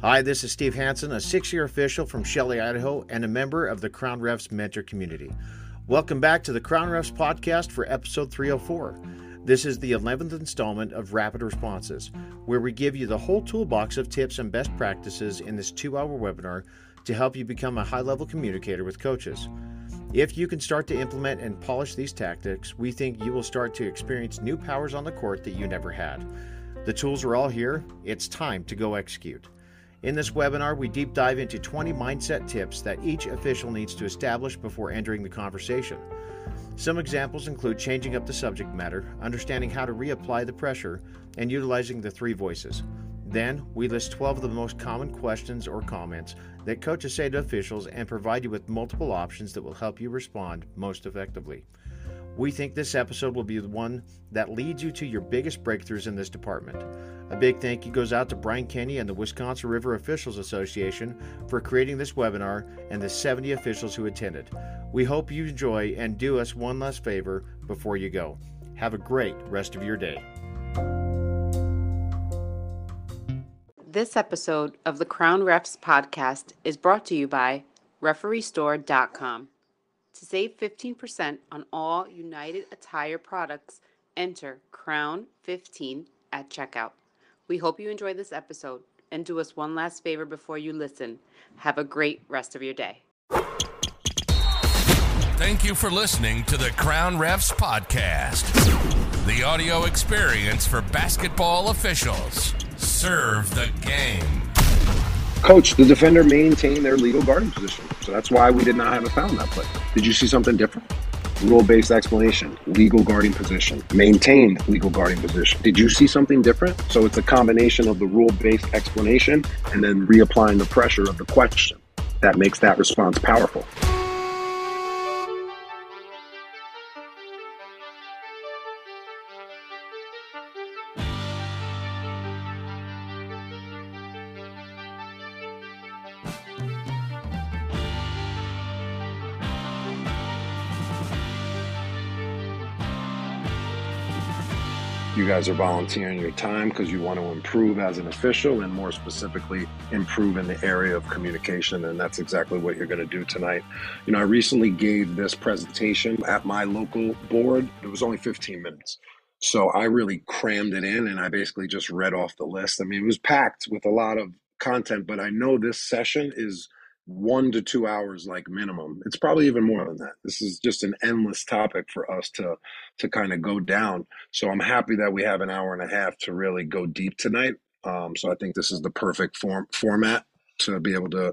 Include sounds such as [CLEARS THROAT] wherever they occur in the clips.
Hi, this is Steve Hansen, a six year official from Shelley, Idaho, and a member of the Crown Refs mentor community. Welcome back to the Crown Refs podcast for episode 304. This is the 11th installment of Rapid Responses, where we give you the whole toolbox of tips and best practices in this two hour webinar to help you become a high level communicator with coaches. If you can start to implement and polish these tactics, we think you will start to experience new powers on the court that you never had. The tools are all here. It's time to go execute. In this webinar, we deep dive into 20 mindset tips that each official needs to establish before entering the conversation. Some examples include changing up the subject matter, understanding how to reapply the pressure, and utilizing the three voices. Then, we list 12 of the most common questions or comments that coaches say to officials and provide you with multiple options that will help you respond most effectively. We think this episode will be the one that leads you to your biggest breakthroughs in this department. A big thank you goes out to Brian Kenney and the Wisconsin River Officials Association for creating this webinar and the 70 officials who attended. We hope you enjoy and do us one last favor before you go. Have a great rest of your day. This episode of the Crown Refs podcast is brought to you by RefereeStore.com. To save 15% on all United Attire products, enter Crown15 at checkout. We hope you enjoy this episode and do us one last favor before you listen. Have a great rest of your day. Thank you for listening to the Crown Refs podcast, the audio experience for basketball officials. Serve the game. Coach, the defender maintained their legal guarding position. So that's why we did not have a foul in that play. Did you see something different? Rule based explanation, legal guarding position, maintained legal guarding position. Did you see something different? So it's a combination of the rule based explanation and then reapplying the pressure of the question that makes that response powerful. Guys are volunteering your time because you want to improve as an official and more specifically improve in the area of communication and that's exactly what you're going to do tonight. You know i recently gave this presentation at my local board. It was only 15 minutes. So i really crammed it in and i basically just read off the list. I mean it was packed with a lot of content but i know this session is one to two hours like minimum. It's probably even more than that. This is just an endless topic for us to to kind of go down. So i'm happy that we have an hour and a half to really go deep tonight. Um, so i think this is the perfect form format to be able to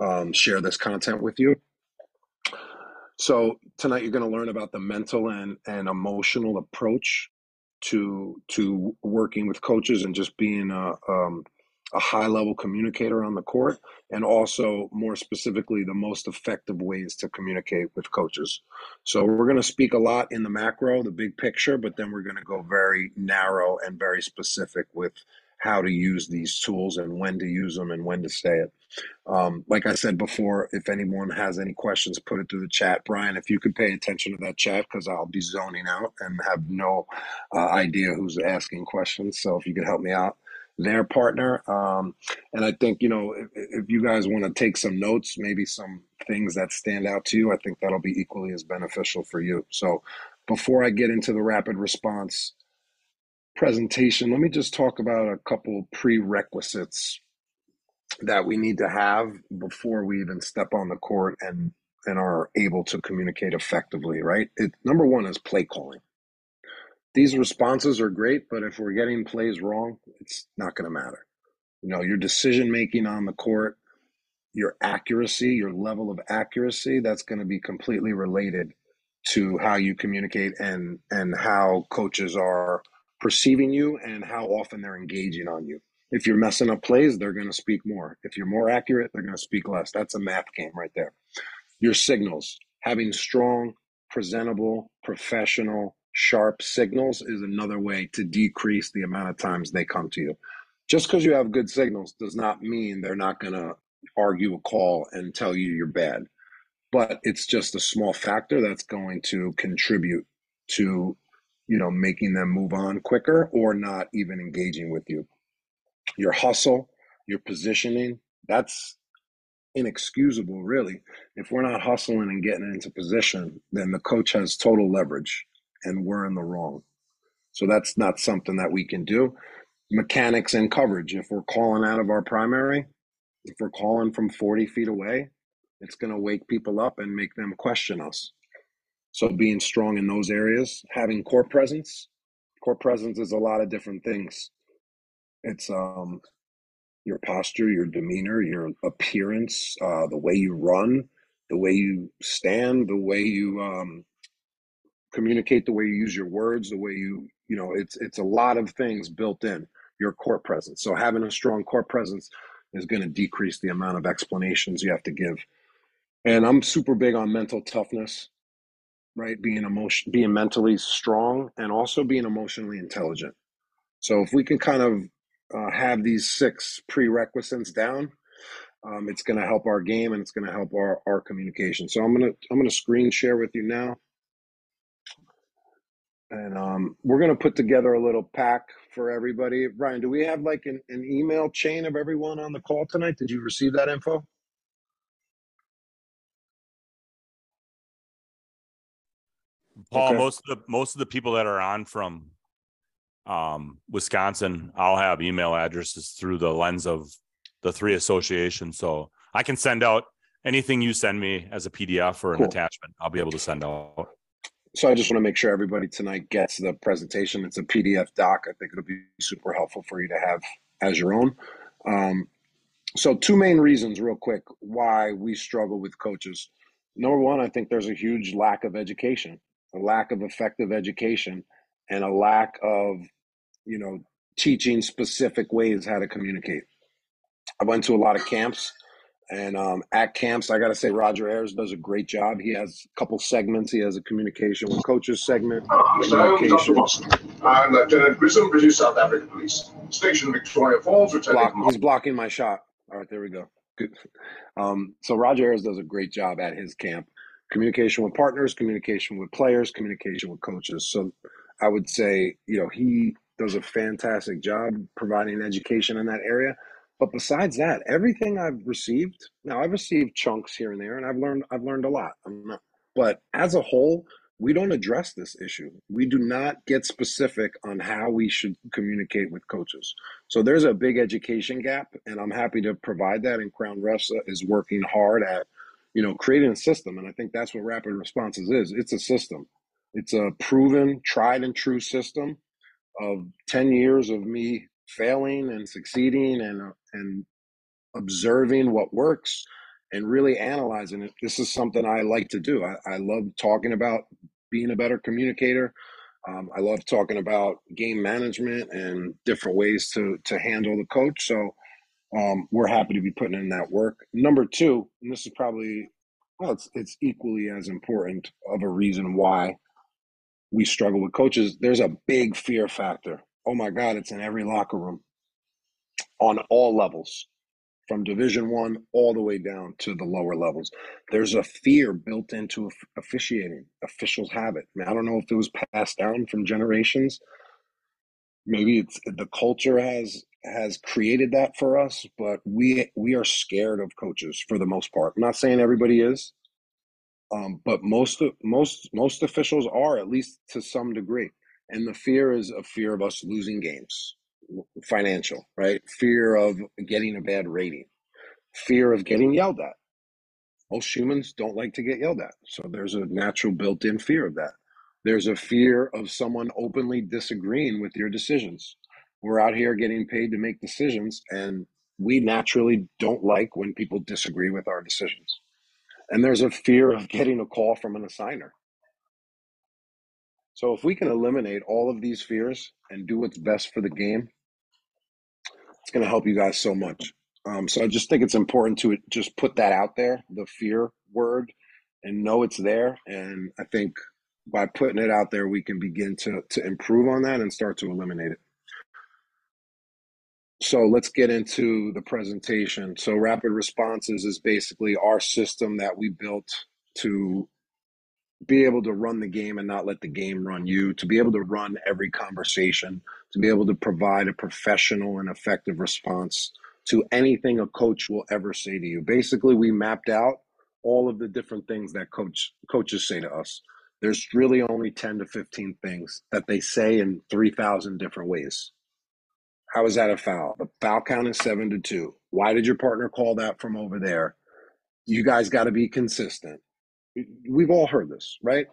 um, share this content with you. So tonight you're going to learn about the mental and and emotional approach to to working with coaches and just being a um, a high level communicator on the court, and also more specifically, the most effective ways to communicate with coaches. So, we're going to speak a lot in the macro, the big picture, but then we're going to go very narrow and very specific with how to use these tools and when to use them and when to say it. Um, like I said before, if anyone has any questions, put it through the chat. Brian, if you could pay attention to that chat, because I'll be zoning out and have no uh, idea who's asking questions. So if you could help me out their partner. Um, and I think, you know, if, if you guys want to take some notes, maybe some things that stand out to you, I think that'll be equally as beneficial for you. So before I get into the rapid response presentation, let me just talk about a couple prerequisites that we need to have before we even step on the court and and are able to communicate effectively, right? It, number one is play calling these responses are great, but if we're getting plays wrong, it's not going to matter. You know, your decision making on the court, your accuracy, your level of accuracy, that's going to be completely related to how you communicate and and how coaches are perceiving you and how often they're engaging on you. If you're messing up plays, they're going to speak more. If you're more accurate, they're going to speak less. That's a math game right there. Your signals, having strong, presentable, professional, sharp signals is another way to decrease the amount of times they come to you. Just because you have good signals does not mean they're not going to argue a call and tell you you're bad. But it's just a small factor that's going to contribute to, you know, making them move on quicker or not even engaging with you. Your hustle, your positioning. That's inexcusable, really. If we're not hustling and getting into position, then the coach has total leverage and we're in the wrong. So that's not something that we can do. Mechanics and coverage. If we're calling out of our primary, if we're calling from 40 feet away, it's going to wake people up and make them question us. So being strong in those areas, having court presence. Court presence is a lot of different things. It's um your posture, your demeanor, your appearance, uh, the way you run, the way you stand, the way you um, communicate, the way you use your words, the way you you know it's it's a lot of things built in your court presence. So having a strong court presence is going to decrease the amount of explanations you have to give. And I'm super big on mental toughness, right? Being emotion, being mentally strong, and also being emotionally intelligent. So if we can kind of uh, have these six prerequisites down, um, it's going to help our game and it's going to help our, our communication. So I'm gonna I'm gonna screen share with you now, and um, we're gonna put together a little pack for everybody. Brian, do we have like an, an email chain of everyone on the call tonight? Did you receive that info? Paul, Okay. most of the most of the people that are on from um, Wisconsin, I'll have email addresses through the lens of the three associations. So I can send out anything you send me as a PDF or an Cool. attachment. I'll be able to send out. So I just want to make sure everybody tonight gets the presentation. It's a PDF doc. I think it'll be super helpful for you to have as your own. Um, so two main reasons, real quick, why we struggle with coaches. Number one, I think there's a huge lack of education, a lack of effective education, and a lack of, you know, teaching specific ways how to communicate. I went to a lot of camps, and um, at camps, I got to say, Roger Ayers does a great job. He has a couple segments. He has a communication with coaches segment, Mr. Holmes, Dr. communication. Watson. I'm Lieutenant Grissom, British South African Police. Station Victoria Falls, returning Block, he's blocking my shot. All right, there we go. Good. Um, so Roger Ayers does a great job at his camp. Communication with partners, communication with players, communication with coaches. So I would say, you know, he does a fantastic job providing education in that area. But besides that, everything I've received, now I've received chunks here and there, and I've learned I've learned a lot. Not, but as a whole, we don't address this issue. We do not get specific on how we should communicate with coaches. So there's a big education gap, and I'm happy to provide that. And Crown Refs is working hard at, you know, creating a system. And I think that's what Rapid Responses is. It's a system. It's a proven, tried and true system of 10 years of me failing and succeeding and uh, and observing what works and really analyzing it. This is something I like to do. I, I love talking about being a better communicator. Um, I love talking about game management and different ways to to handle the coach. So um, we're happy to be putting in that work. Number two, and this is probably well, it's it's equally as important of a reason why we struggle with coaches. There's a big fear factor. Oh my God, it's in every locker room. On all levels from division one all the way down to the lower levels. There's a fear built into officiating officials have it. I, mean, I don't know if it was passed down from generations. Maybe it's the culture has has created that for us but we we are scared of coaches for the most part. I'm not saying everybody is um, but most most most officials are at least to some degree and the fear is a fear of us losing games financial right fear of getting a bad rating fear of getting yelled at. Most humans don't like to get yelled at. So there's a natural built in fear of that. There's a fear of someone openly disagreeing with your decisions. We're out here getting paid to make decisions, and we naturally don't like when people disagree with our decisions. And there's a fear of getting a call from an assigner. So if we can eliminate all of these fears and do what's best for the game, it's going to help you guys so much. Um, so I just think it's important to just put that out there, the fear word, and know it's there. And I think by putting it out there, we can begin to to improve on that and start to eliminate it. So let's get into the presentation. So rapid responses is basically our system that we built to be able to run the game and not let the game run you, to be able to run every conversation, to be able to provide a professional and effective response to anything a coach will ever say to you. Basically, we mapped out all of the different things that coach coaches say to us. There's really only 10 to 15 things that they say in 3,000 different ways. How is that a foul? The foul count is seven to two. Why did your partner call that from over there? You guys got to be consistent. We've all heard this, right?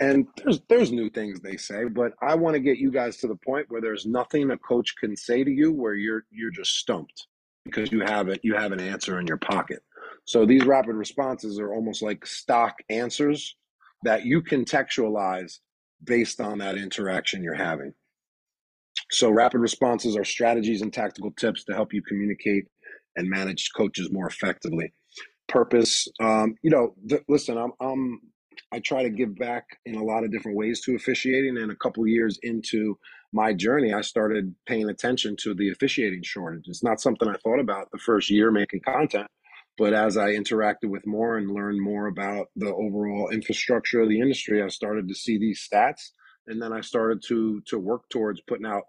And there's there's new things they say, but I want to get you guys to the point where there's nothing a coach can say to you where you're you're just stumped because you have it you have an answer in your pocket. So these rapid responses are almost like stock answers that you contextualize based on that interaction you're having. So, rapid responses are strategies and tactical tips to help you communicate and manage coaches more effectively. Purpose, um, you know, th- listen, I'm, I'm, I try to give back in a lot of different ways to officiating. And a couple years into my journey, I started paying attention to the officiating shortage. It's not something I thought about the first year making content, but as I interacted with more and learned more about the overall infrastructure of the industry, I started to see these stats and then I started to to work towards putting out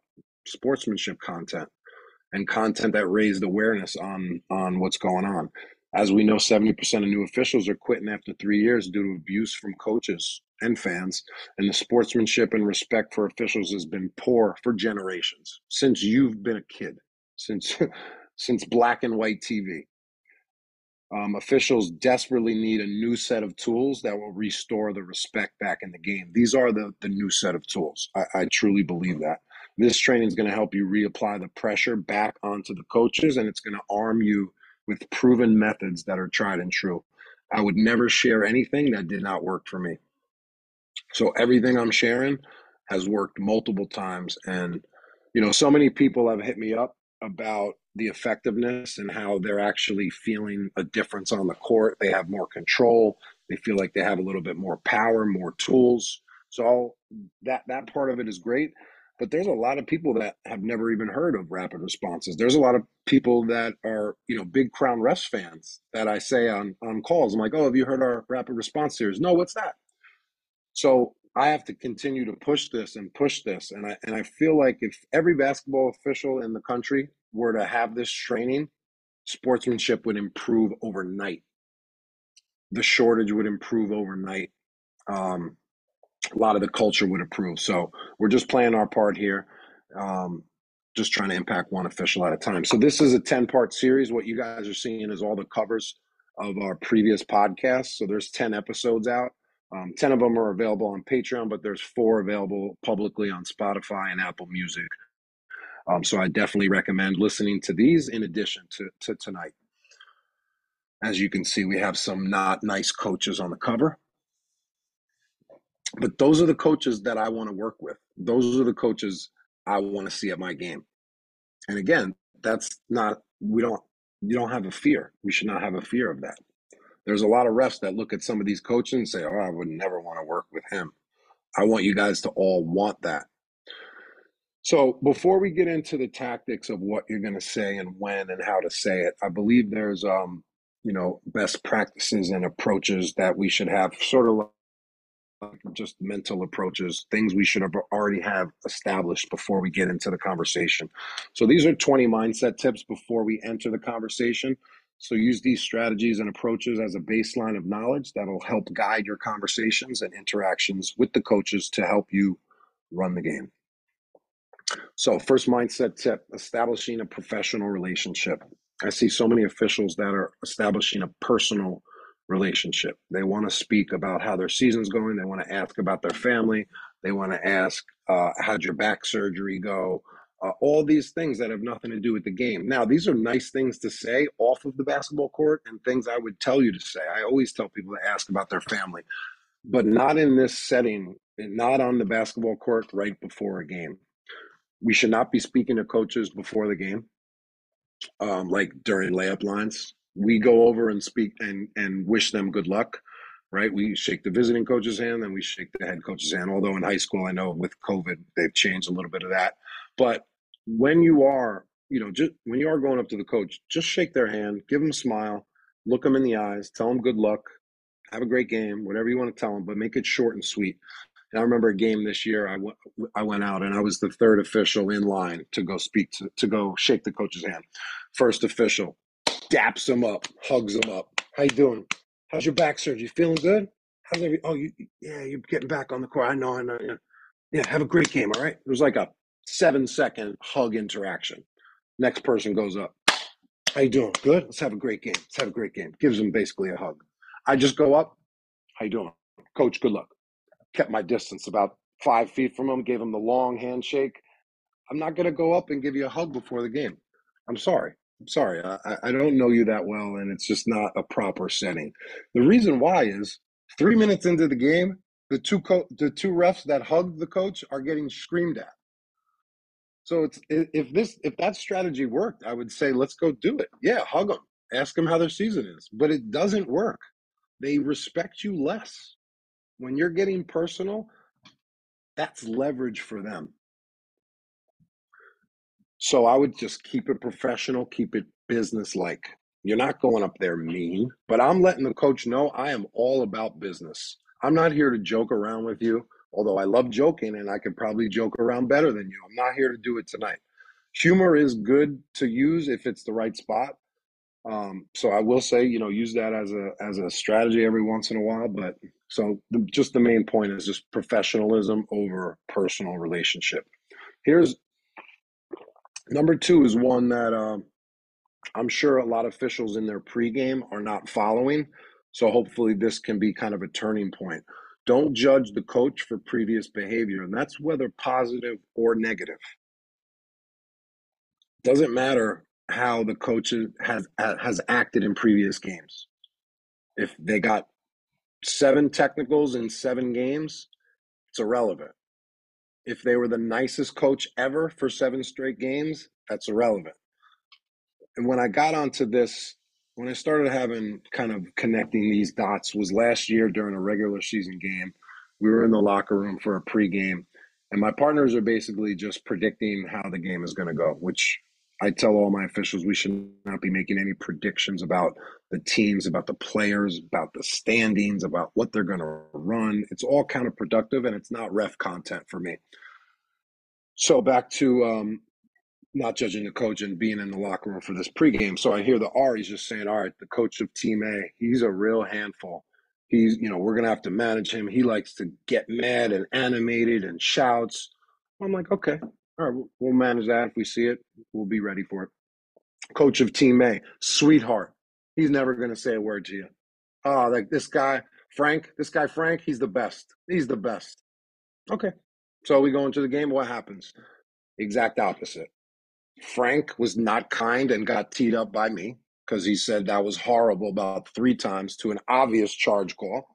sportsmanship content and content that raised awareness on on what's going on. As we know, 70% of new officials are quitting after three years due to abuse from coaches and fans. And the sportsmanship and respect for officials has been poor for generations since you've been a kid, since [LAUGHS] since black and white TV. Um, officials desperately need a new set of tools that will restore the respect back in the game. These are the, the new set of tools. I, I truly believe that. This training is going to help you reapply the pressure back onto the coaches, and it's going to arm you with proven methods that are tried and true. I would never share anything that did not work for me. So everything I'm sharing has worked multiple times. And, you know, so many people have hit me up about the effectiveness and how they're actually feeling a difference on the court. They have more control. They feel like they have a little bit more power, more tools. So that that part of it is great. But there's a lot of people that have never even heard of rapid responses. There's a lot of people that are, you know, big Crown Refs fans that I say on on calls. I'm like, oh, have you heard our rapid response series? No, what's that? So I have to continue to push this and push this. And I and I feel like if every basketball official in the country were to have this training, sportsmanship would improve overnight. The shortage would improve overnight. Um, a lot of the culture would approve. So we're just playing our part here. Um, just trying to impact one official at a time. So this is a 10 part series. What you guys are seeing is all the covers of our previous podcasts. So there's 10 episodes out. Um, 10 of them are available on Patreon, but there's four available publicly on Spotify and Apple Music. Um, so I definitely recommend listening to these in addition to, to tonight. As you can see, we have some not nice coaches on the cover. But those are the coaches that I want to work with. Those are the coaches I want to see at my game. And again, that's not, we don't, you don't have a fear. We should not have a fear of that. There's a lot of refs that look at some of these coaches and say, oh, I would never want to work with him. I want you guys to all want that. So before we get into the tactics of what you're going to say and when and how to say it, I believe there's, um, you know, best practices and approaches that we should have sort of just mental approaches, things we should have already have established before we get into the conversation. So these are 20 mindset tips before we enter the conversation. So use these strategies and approaches as a baseline of knowledge that'll help guide your conversations and interactions with the coaches to help you run the game. So, first mindset tip establishing a professional relationship. I see so many officials that are establishing a personal relationship. They want to speak about how their season's going. They want to ask about their family. They want to ask, uh, how'd your back surgery go? Uh, all these things that have nothing to do with the game. Now, these are nice things to say off of the basketball court and things I would tell you to say. I always tell people to ask about their family, but not in this setting, not on the basketball court right before a game. We should not be speaking to coaches before the game, um, like during layup lines we go over and speak and and wish them good luck right we shake the visiting coach's hand then we shake the head coach's hand although in high school i know with covid they've changed a little bit of that but when you are you know just when you are going up to the coach just shake their hand give them a smile look them in the eyes tell them good luck have a great game whatever you want to tell them but make it short and sweet And I remember a game this year. I went, I went out and I was the third official in line to go speak to to go shake the coach's hand. First official daps him up, hugs him up. How you doing? How's your back surgery? Feeling good? How's every? Oh, you yeah, you're getting back on the court. I know, I know. Yeah, yeah. Have a great game. All right. It was like a seven second hug interaction. Next person goes up. How you doing? Good. Let's have a great game. Let's have a great game. Gives him basically a hug. I just go up. How you doing, Coach? Good luck. Kept my distance about five feet from him. Gave him the long handshake. I'm not going to go up and give you a hug before the game. I'm sorry. I'm sorry. I, I don't know you that well, and it's just not a proper setting. The reason why is three minutes into the game, the two co- the two refs that hugged the coach are getting screamed at. So it's if this if that strategy worked, I would say let's go do it. Yeah, hug them, ask them how their season is. But it doesn't work. They respect you less when you're getting personal. That's leverage for them. So I would just keep it professional, keep it business like. You're not going up there mean, but I'm letting the coach know I am all about business. I'm not here to joke around with you, although I love joking and I could probably joke around better than you. I'm not here to do it tonight. Humor is good to use if it's the right spot. Um, so I will say, you know, use that as a as a strategy every once in a while. But so the, just the main point is just professionalism over personal relationship. Here's number two is one that um, I'm sure a lot of officials in their pregame are not following. So hopefully this can be kind of a turning point. Don't judge the coach for previous behavior, and that's whether positive or negative. Doesn't matter how the coach has has acted in previous games. If they got seven technicals in seven games, it's irrelevant. If they were the nicest coach ever for seven straight games, that's irrelevant and when I got onto this, when I started having kind of connecting these dots was last year during a regular season game. We were in the locker room for a pregame, and my partners are basically just predicting how the game is going to go, which I tell all my officials we should not be making any predictions about the teams, about the players, about the standings, about what they're going to run. It's all counterproductive and it's not ref content for me. So back to um, not judging the coach and being in the locker room for this pregame. So I hear the R, he's just saying, All right, the coach of team A, he's a real handful. He's, you know, we're going to have to manage him. He likes to get mad and animated and shouts. I'm like, okay, all right, we'll manage that. If we see it, we'll be ready for it. Coach of team A, sweetheart. He's never going to say a word to you. Oh, like this guy, Frank, this guy, Frank, he's the best. He's the best. Okay. So we go into the game. What happens? Exact opposite. Frank was not kind and got teed up by me because he said that was horrible about three times to an obvious charge call.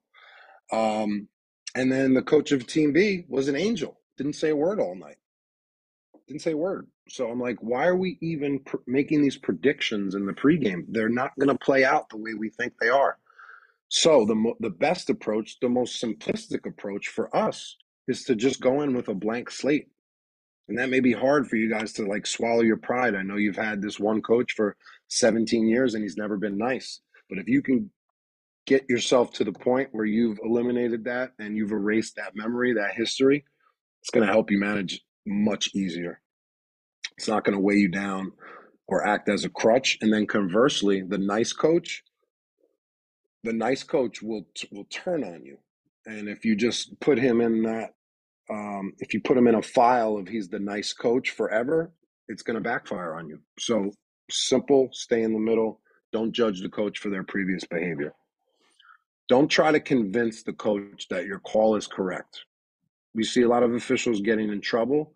Um, and then the coach of Team B was an angel, didn't say a word all night. Didn't say a word. So I'm like, why are we even pr- making these predictions in the pregame? They're not going to play out the way we think they are. So the mo- the best approach, the most simplistic approach for us, is to just go in with a blank slate and that may be hard for you guys to like swallow your pride. I know you've had this one coach for 17 years and he's never been nice. But if you can get yourself to the point where you've eliminated that and you've erased that memory, that history, it's going to help you manage much easier. It's not going to weigh you down or act as a crutch. And then conversely, the nice coach, the nice coach will will turn on you. And if you just put him in that um, if you put him in a file of he's the nice coach forever, it's going to backfire on you. So simple, stay in the middle. Don't judge the coach for their previous behavior. Don't try to convince the coach that your call is correct. We see a lot of officials getting in trouble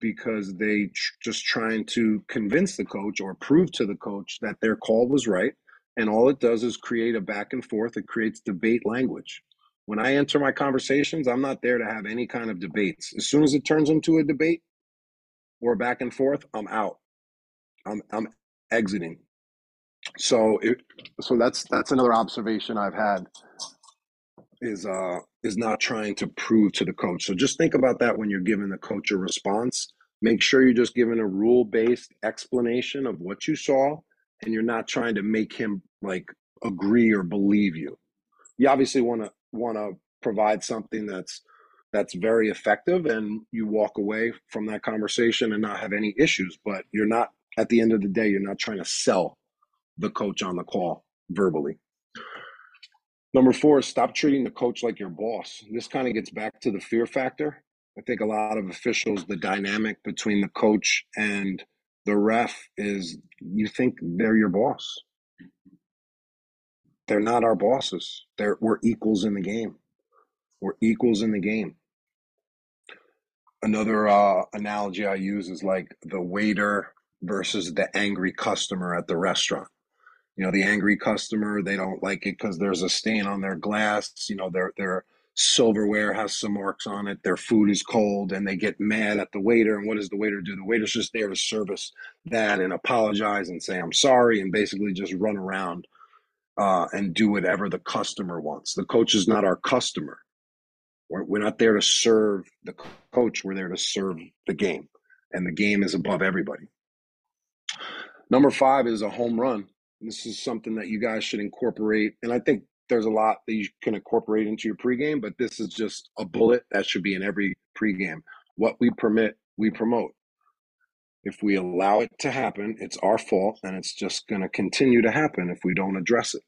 because they tr- just trying to convince the coach or prove to the coach that their call was right. And all it does is create a back and forth. It creates debate language. When I enter my conversations, I'm not there to have any kind of debates. As soon as it turns into a debate or back and forth, I'm out. I'm I'm exiting. So it, so that's that's another observation I've had is uh is not trying to prove to the coach. So just think about that when you're giving the coach a response. Make sure you're just giving a rule-based explanation of what you saw and you're not trying to make him like agree or believe you. You obviously want to want to provide something that's that's very effective and you walk away from that conversation and not have any issues but you're not at the end of the day you're not trying to sell the coach on the call verbally number four is stop treating the coach like your boss. This kind of gets back to the fear factor. I think a lot of officials the dynamic between the coach and the ref is you think they're your boss. They're not our bosses. They're we're equals in the game. We're equals in the game. Another uh, analogy I use is like the waiter versus the angry customer at the restaurant. You know, the angry customer, they don't like it because there's a stain on their glass. You know, their their silverware has some marks on it. Their food is cold, and they get mad at the waiter. And what does the waiter do? The waiter's just there to service that and apologize and say I'm sorry, and basically just run around uh, and do whatever the customer wants. The coach is not our customer. We're, we're not there to serve the coach. We're there to serve the game, and the game is above everybody. Number five is a home run. This is something that you guys should incorporate, and I think there's a lot that you can incorporate into your pregame, but this is just a bullet that should be in every pregame. What we permit, we promote. If we allow it to happen, it's our fault, and it's just going to continue to happen if we don't address it.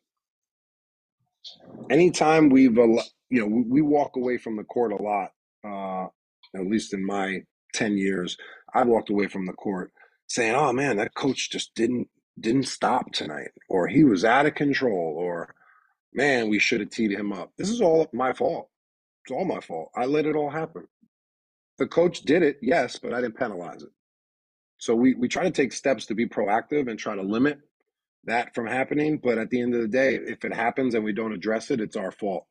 Anytime we've you know, we, walk away from the court a lot. Uh, at least in my ten years, I walked away from the court saying, "Oh man, that coach just didn't didn't stop tonight, or he was out of control, or man, we should have teed him up." This is all my fault. It's all my fault. I let it all happen. The coach did it, yes, but I didn't penalize it. So we we try to take steps to be proactive and try to limit that from happening. But at the end of the day, if it happens and we don't address it, it's our fault.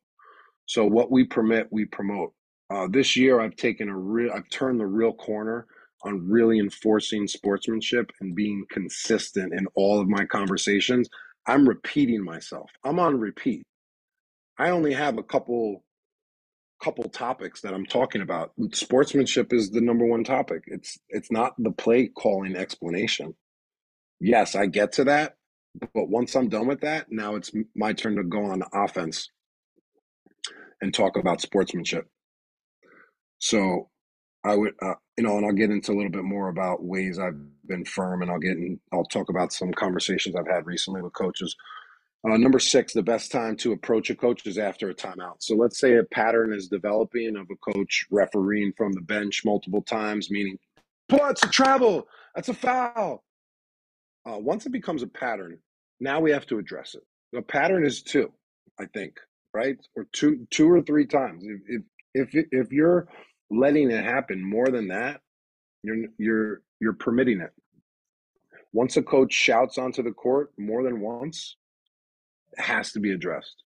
So what we permit, we promote. Uh, this year, I've taken a real, I've turned the real corner on really enforcing sportsmanship and being consistent in all of my conversations. I'm repeating myself. I'm on repeat. I only have a couple couple topics that I'm talking about. Sportsmanship is the number one topic. It's it's not the play calling explanation. Yes, I get to that, but once I'm done with that, now it's my turn to go on offense and talk about sportsmanship. So I would, uh, you know, and I'll get into a little bit more about ways I've been firm, and I'll get in, I'll talk about some conversations I've had recently with coaches. Uh, number six, the best time to approach a coach is after a timeout. So let's say a pattern is developing of a coach refereeing from the bench multiple times, meaning, well, it's a travel, that's a foul. Uh, once it becomes a pattern, now we have to address it. The pattern is two, I think right? Or two two or three times. If If if if you're letting it happen more than that, you're you're you're permitting it. Once a coach shouts onto the court more than once, it has to be addressed.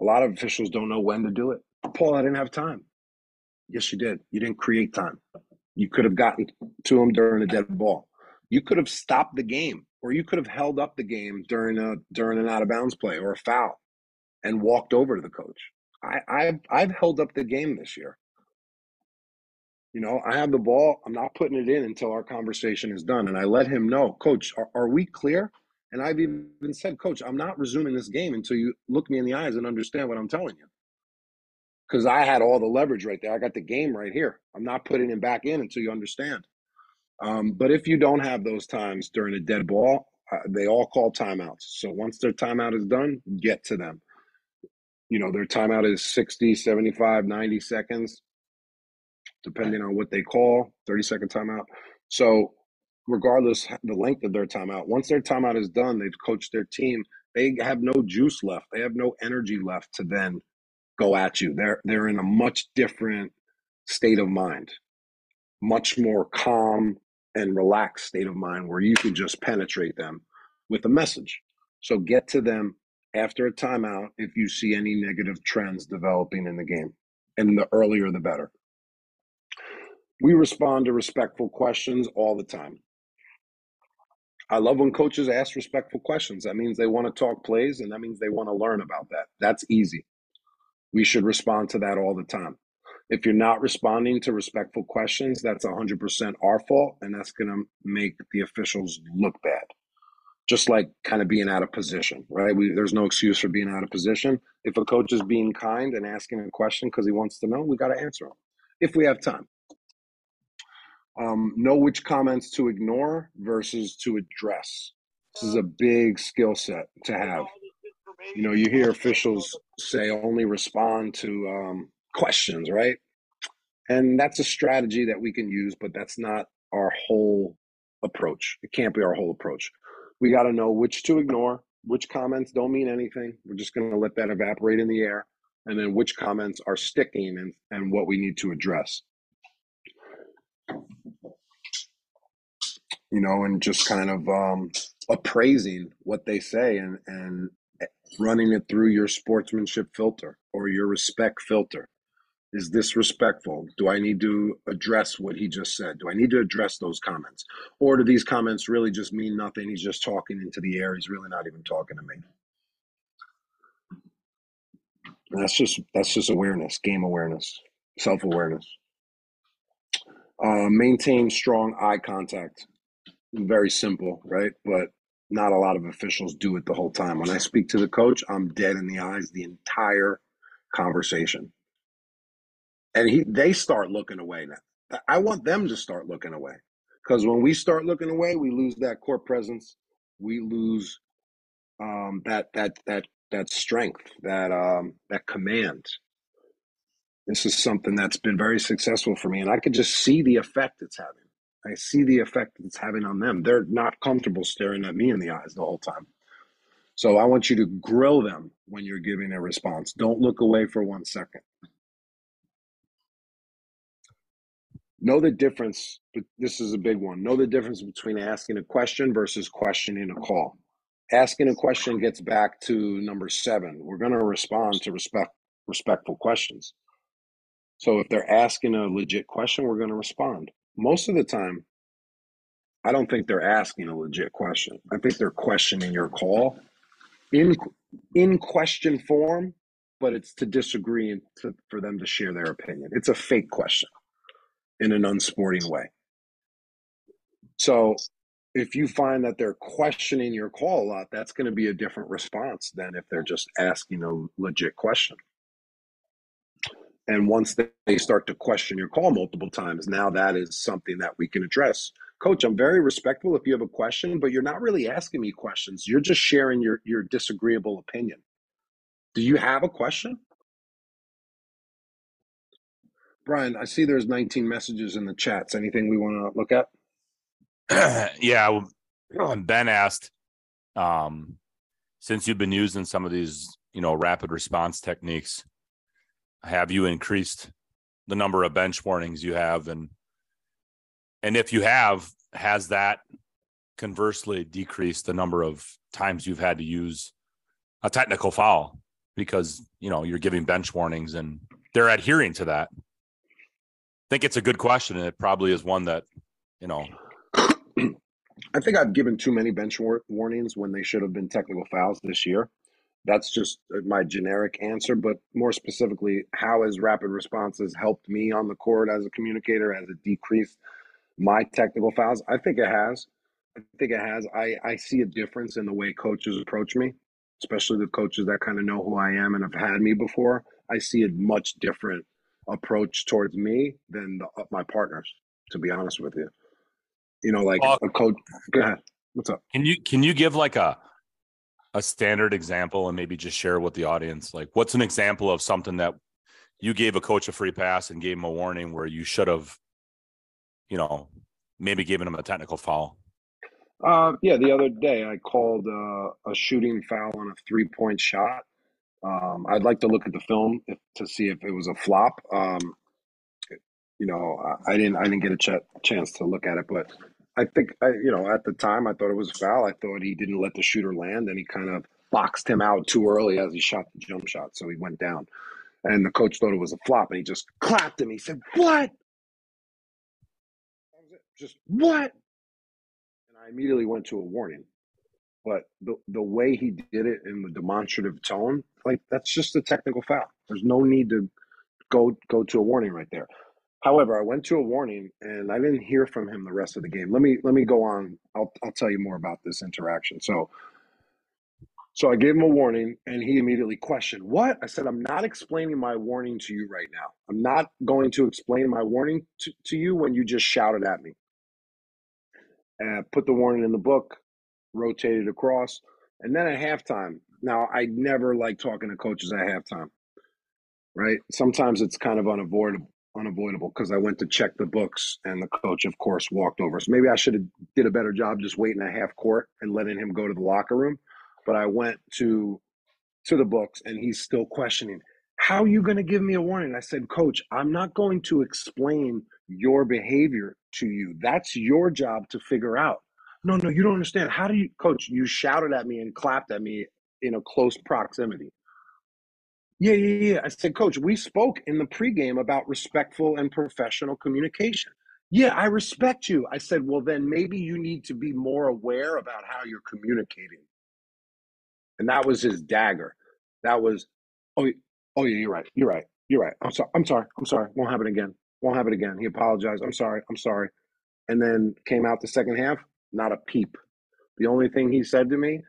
A lot of officials don't know when to do it. Paul, I didn't have time. Yes, you did. You didn't create time. You could have gotten to him during a dead ball. You could have stopped the game, or you could have held up the game during a during an out of bounds play or a foul and walked over to the coach. I, I've I've held up the game this year. You know, I have the ball. I'm not putting it in until our conversation is done, and I let him know, Coach, are, are we clear? And I've even said, Coach, I'm not resuming this game until you look me in the eyes and understand what I'm telling you. Because I had all the leverage right there. I got the game right here. I'm not putting him back in until you understand. Um, but if you don't have those times during a dead ball, uh, they all call timeouts. So once their timeout is done, get to them you know, their timeout is 60, 75, 90 seconds, depending on what they call, 30 second timeout. So, regardless the length of their timeout, once their timeout is done, they've coached their team, they have no juice left. They have no energy left to then go at you. They're they're in a much different state of mind, much more calm and relaxed state of mind where you can just penetrate them with a message. So get to them after a timeout if you see any negative trends developing in the game. And the earlier, the better. We respond to respectful questions all the time. I love when coaches ask respectful questions. That means they want to talk plays and that means they want to learn about that. That's easy. We should respond to that all the time. If you're not responding to respectful questions, that's 100% our fault and that's going to make the officials look bad. just like kind of being out of position, right? We, there's no excuse for being out of position. If a coach is being kind and asking a question because he wants to know, we got to answer him if we have time. Um, know which comments to ignore versus to address. This is a big skill set to have. You know, you hear officials say only respond to um, questions, right? And that's a strategy that we can use, but that's not our whole approach. It can't be our whole approach. We got to know which to ignore, which comments don't mean anything. We're just going to let that evaporate in the air. And then which comments are sticking and, and what we need to address. You know, and just kind of um, appraising what they say and, and running it through your sportsmanship filter or your respect filter is this respectful? Do I need to address what he just said? Do I need to address those comments? Or do these comments really just mean nothing? He's just talking into the air. He's really not even talking to me. That's just that's just awareness, game awareness, self awareness. Uh, maintain strong eye contact. Very simple, right? But not a lot of officials do it the whole time. When I speak to the coach, I'm dead in the eyes the entire conversation and he they start looking away now. I want them to start looking away because when we start looking away, we lose that court presence. We lose um, that that that that strength, that um, that command. This is something that's been very successful for me, and I could just see the effect it's having. I see the effect it's having on them. They're not comfortable staring at me in the eyes the whole time. So I want you to grill them when you're giving a response. Don't look away for one second. know the difference but this is a big one know the difference between asking a question versus questioning a call asking a question gets back to number seven we're going to respond to respect respectful questions so if they're asking a legit question we're going to respond most of the time i don't think they're asking a legit question i think they're questioning your call in in question form but it's to disagree and to, for them to share their opinion it's a fake question in an unsporting way. So if you find that they're questioning your call a lot, that's going to be a different response than if they're just asking a legit question. And once they start to question your call multiple times, now that is something that we can address. Coach, I'm very respectful if you have a question, but you're not really asking me questions. You're just sharing your, your disagreeable opinion. Do you have a question? Brian, I see there's 19 messages in the chats. Anything we want to look at? [CLEARS THROAT] yeah, [CLEARS THROAT] Ben asked, um, since you've been using some of these, you know, rapid response techniques, have you increased the number of bench warnings you have, and and if you have, has that conversely decreased the number of times you've had to use a technical foul because you know you're giving bench warnings and they're adhering to that I think it's a good question, and it probably is one that you know. [CLEARS THROAT] I think I've given too many bench war- warnings when they should have been technical fouls this year. That's just uh, my generic answer, but more specifically, how has rapid responses helped me on the court as a communicator? Has it decreased my technical fouls? I think it has. I think it has. I, I see a difference in the way coaches approach me, especially the coaches that kind of know who I am and have had me before. I see a much different approach towards me than the, uh, my partners. To be honest with you, you know, like a coach. Go ahead. What's up? Can you can you give like a a standard example and maybe just share with the audience like what's an example of something that you gave a coach a free pass and gave him a warning where you should have, you know, maybe given him a technical foul. Uh, yeah, the other day I called uh, a shooting foul on a three point shot um, I'd like to look at the film if, to see if it was a flop. Um, you know, I, I, didn't I didn't get a ch- chance to look at it, but I think I, you know at the time I thought it was a foul. I thought he didn't let the shooter land, and he kind of boxed him out too early as he shot the jump shot, so he went down. And the coach thought it was a flop, and he just clapped him. He said, "What?" Just what? And I immediately went to a warning but the the way he did it in the demonstrative tone, like that's just a technical foul. There's no need to go go to a warning right there. However, I went to a warning and I didn't hear from him the rest of the game. Let me let me go on. I'll I'll tell you more about this interaction. So so I gave him a warning and he immediately questioned, What? I said, I'm not explaining my warning to you right now. I'm not going to explain my warning to, to you when you just shouted at me. And put the warning in the book, rotated across. And then at halftime, now I never like talking to coaches at halftime, right? Sometimes it's kind of unavoidable unavoidable because I went to check the books and the coach, of course, walked over. So maybe I should have did a better job just waiting at half court and letting him go to the locker room. But I went to to the books and he's still questioning, how are you going to give me a warning? I said, Coach, I'm not going to explain your behavior to you. That's your job to figure out. No, no, you don't understand. How do you, Coach? You shouted at me and clapped at me in a close proximity. Yeah, yeah, yeah. I said, Coach, we spoke in the pregame about respectful and professional communication. Yeah, I respect you. I said, well, then maybe you need to be more aware about how you're communicating. And that was his dagger. That was, oh, oh yeah, you're right. You're right. You're right. I'm sorry. I'm sorry. I'm sorry. Won't happen again. Won't happen again. He apologized. I'm sorry. I'm sorry. And then came out the second half, not a peep. The only thing he said to me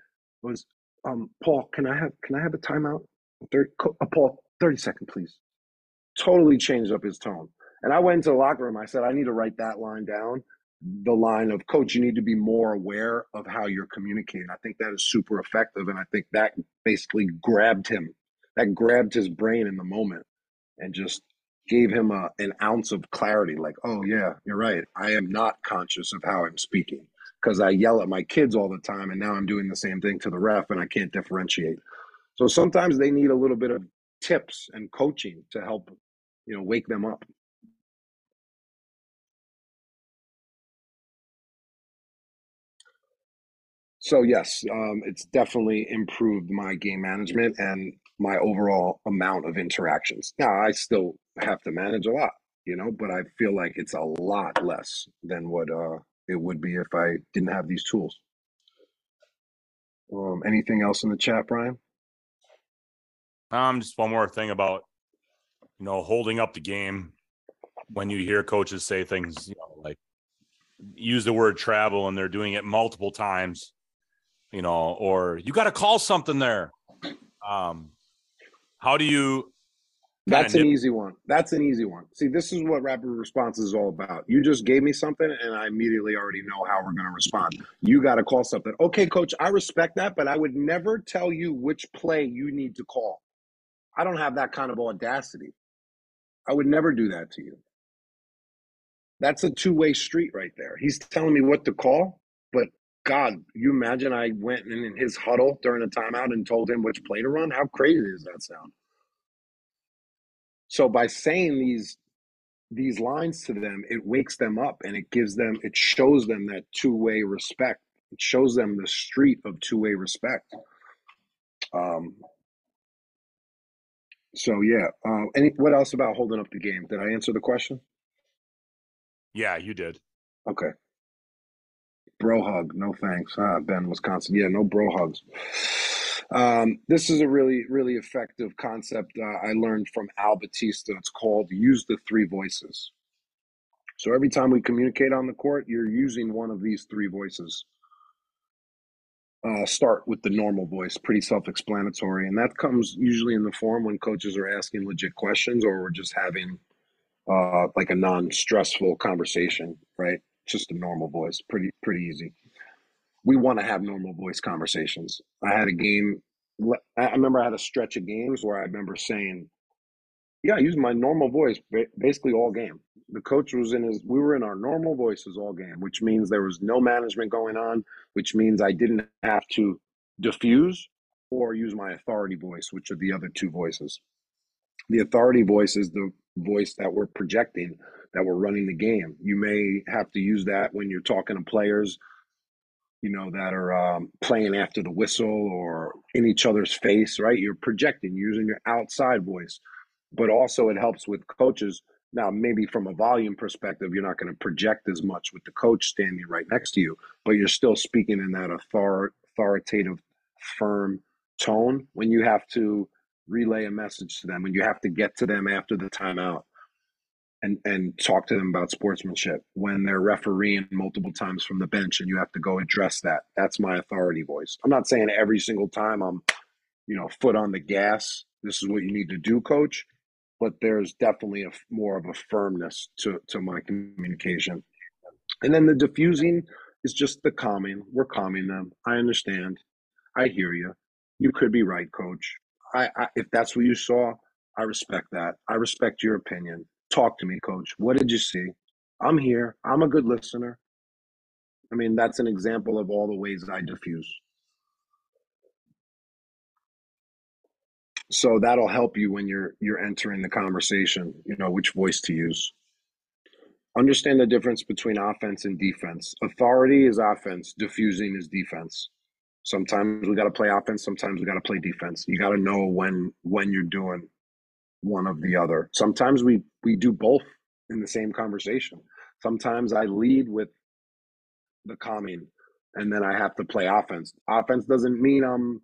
was, um, Paul, can I have can I have a timeout? 30, uh, Paul, 30 second, please. Totally changed up his tone. And I went into the locker room. I said, I need to write that line down. The line of, Coach, you need to be more aware of how you're communicating. I think that is super effective. And I think that basically grabbed him, that grabbed his brain in the moment and just gave him a, an ounce of clarity like, oh, yeah, you're right. I am not conscious of how I'm speaking because I yell at my kids all the time. And now I'm doing the same thing to the ref and I can't differentiate. So sometimes they need a little bit of tips and coaching to help, you know, wake them up. So yes, um, it's definitely improved my game management and my overall amount of interactions. Now I still have to manage a lot, you know, but I feel like it's a lot less than what uh, it would be if I didn't have these tools. Um, anything else in the chat, Brian? Um, just one more thing about you know holding up the game when you hear coaches say things, you know, like use the word travel and they're doing it multiple times, you know, or you got to call something there. Um, how do you? That's an nip- easy one. That's an easy one. See, this is what rapid response is all about. You just gave me something, and I immediately already know how we're going to respond. You got to call something. Okay, coach, I respect that, but I would never tell you which play you need to call. I don't have that kind of audacity. I would never do that to you. That's a two way street right there. He's telling me what to call, but God, you imagine I went in, in his huddle during a timeout and told him which play to run? How crazy does that sound? So by saying these these lines to them, it wakes them up and it gives them, it shows them that two way respect. It shows them the street of two way respect. Um, so yeah. Um, any what else about holding up the game? Did I answer the question? Yeah, you did. Okay. Bro hug, no thanks. Ah, Ben, Wisconsin. Yeah, no bro hugs. Um, this is a really, really effective concept uh, I learned from Al Batista. It's called use the three voices. So every time we communicate on the court, you're using one of these three voices uh, start with the normal voice, pretty self explanatory. And that comes usually in the form when coaches are asking legit questions or we're just having uh, like a non stressful conversation, right? Just a normal voice, pretty, pretty easy. We want to have normal voice conversations. I had a game, I remember I had a stretch of games where I remember saying, yeah, I used my normal voice basically all game. The coach was in his we were in our normal voices all game which means there was no management going on which means i didn't have to diffuse or use my authority voice which are the other two voices. The authority voice is the voice that we're projecting that we're running the game. You may have to use that when you're talking to players you know that are um, playing after the whistle or in each other's face right? You're projecting using your outside voice but also it helps with coaches now, maybe from a volume perspective, you're not going to project as much with the coach standing right next to you, but you're still speaking in that author- authoritative, firm tone when you have to relay a message to them, when you have to get to them after the timeout. and and talk to them about sportsmanship when they're refereeing multiple times from the bench and you have to go address that that's my authority voice i'm not saying every single time i'm you know foot on the gas this is what you need to do coach but there's definitely a more of a firmness to to my communication and then the diffusing is just the calming we're calming them i understand i hear you you could be right coach I, I if that's what you saw i respect that i respect your opinion Talk to me, coach. What did you see? I'm here. I'm a good listener. I mean, that's an example of all the ways I diffuse. So that'll help you when you're you're entering the conversation, you know, which voice to use. Understand the difference between offense and defense. Authority is offense, diffusing is defense. Sometimes we got to play offense, sometimes we got to play defense. You got to know when when you're doing one of the other. Sometimes we we do both in the same conversation. Sometimes I lead with the calming and then I have to play offense. Offense doesn't mean I'm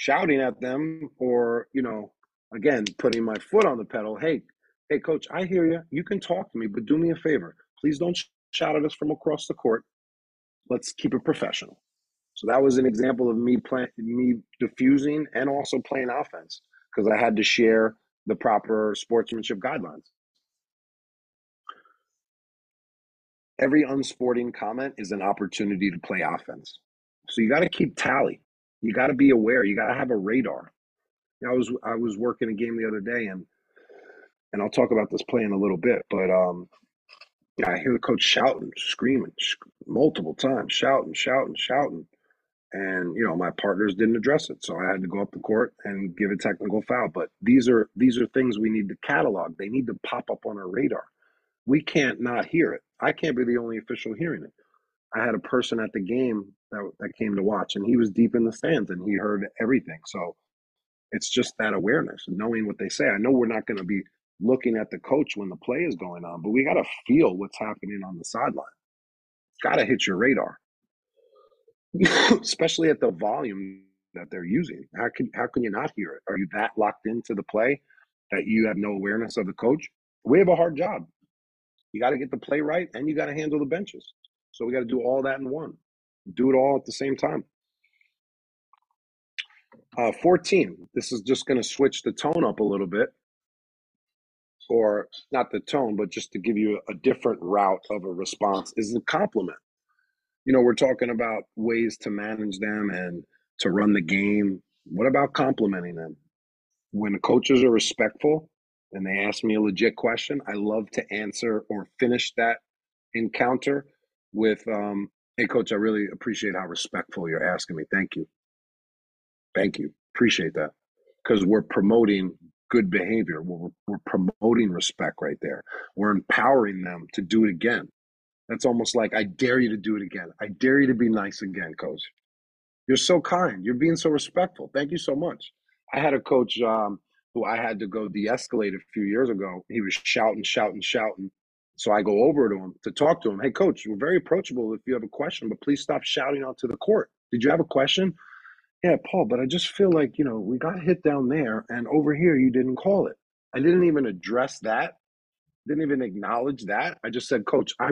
shouting at them or, you know, again, putting my foot on the pedal. Hey, hey coach, I hear you. You can talk to me, but do me a favor. Please don't shout at us from across the court. Let's keep it professional. So that was an example of me playing me diffusing and also playing offense because I had to share the proper sportsmanship guidelines. Every unsporting comment is an opportunity to play offense. So you got to keep tally. You got to be aware. You got to have a radar. I was I was working a game the other day, and and I'll talk about this play in a little bit. But um, I hear the coach shouting, screaming, sh- multiple times, shouting, shouting, shouting and you know my partners didn't address it so i had to go up the court and give a technical foul but these are these are things we need to catalog they need to pop up on our radar we can't not hear it i can't be the only official hearing it i had a person at the game that, that came to watch and he was deep in the stands and he heard everything so it's just that awareness knowing what they say i know we're not going to be looking at the coach when the play is going on but we got to feel what's happening on the sideline it's got to hit your radar [COUGHS] especially at the volume that they're using. How can how can you not hear it? Are you that locked into the play that you have no awareness of the coach? We have a hard job. You got to get the play right, and you got to handle the benches. So we got to do all that in one. Do it all at the same time. Uh, 14. This is just going to switch the tone up a little bit, or not the tone, but just to give you a different route of a response. Is the compliment you know, we're talking about ways to manage them and to run the game. What about complimenting them? When the coaches are respectful and they ask me a legit question, I love to answer or finish that encounter with, um, hey, coach, I really appreciate how respectful you're asking me. Thank you. Thank you. Appreciate that. Because we're promoting good behavior. We're, we're promoting respect right there. We're empowering them to do it again. That's almost like I dare you to do it again. I dare you to be nice again, coach. You're so kind. You're being so respectful. Thank you so much. I had a coach um, who I had to go de-escalate a few years ago. He was shouting, shouting, shouting. So I go over to him to talk to him. Hey, coach, you're very approachable if you have a question, but please stop shouting out to the court. Did you have a question? Yeah, Paul, but I just feel like, you know, we got hit down there and over here you didn't call it. I didn't even address that. Didn't even acknowledge that. I just said, Coach, I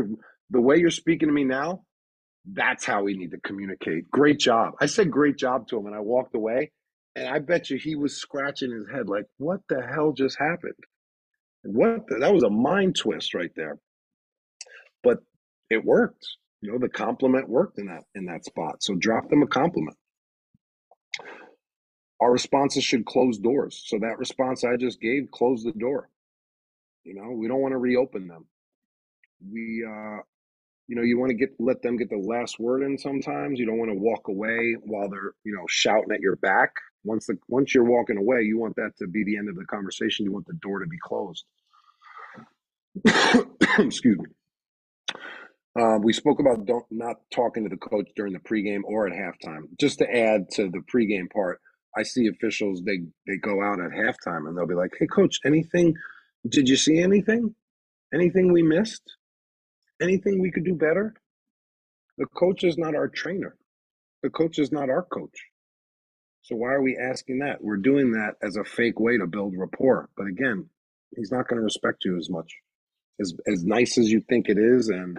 the way you're speaking to me now, that's how we need to communicate. Great job. I said great job to him and I walked away. And I bet you he was scratching his head like, what the hell just happened? What the, that was a mind twist right there. But it worked. You know, the compliment worked in that in that spot. So drop them a compliment. Our responses should close doors. So that response I just gave closed the door. You know, we don't want to reopen them. We uh you know, you want to get let them get the last word in sometimes. You don't want to walk away while they're, you know, shouting at your back. Once the once you're walking away, you want that to be the end of the conversation. You want the door to be closed. [COUGHS] Excuse me. Uh, we spoke about not talking to the coach during the pregame or at halftime. Just to add to the pregame part, I see officials they they go out at halftime and they'll be like, "Hey, coach, anything? Did you see anything? Anything we missed? anything we could do better? The coach is not our trainer. The coach is not our coach. So why are we asking that? We're doing that as a fake way to build rapport. But again, he's not going to respect you as much. As as nice as you think it is, and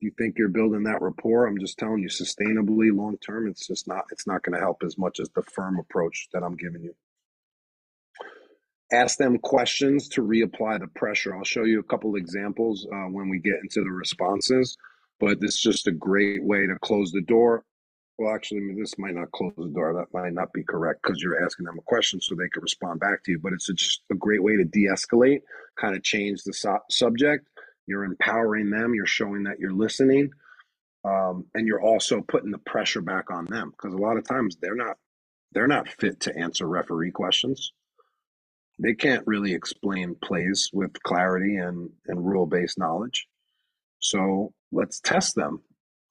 you think you're building that rapport. I'm just telling you, sustainably, long term, it's just not. It's not going to help as much as the firm approach that I'm giving you. Ask them questions to reapply the pressure. I'll show you a couple examples uh, when we get into the responses, but it's just a great way to close the door well, actually, this might not close the door. That might not be correct because you're asking them a question so they can respond back to you. But it's a, just a great way to de escalate, kind of change the so- subject. You're empowering them, you're showing that you're listening. Um, and you're also putting the pressure back on them because a lot of times they're not they're not fit to answer referee questions. They can't really explain plays with clarity and, and rule based knowledge. So let's test them.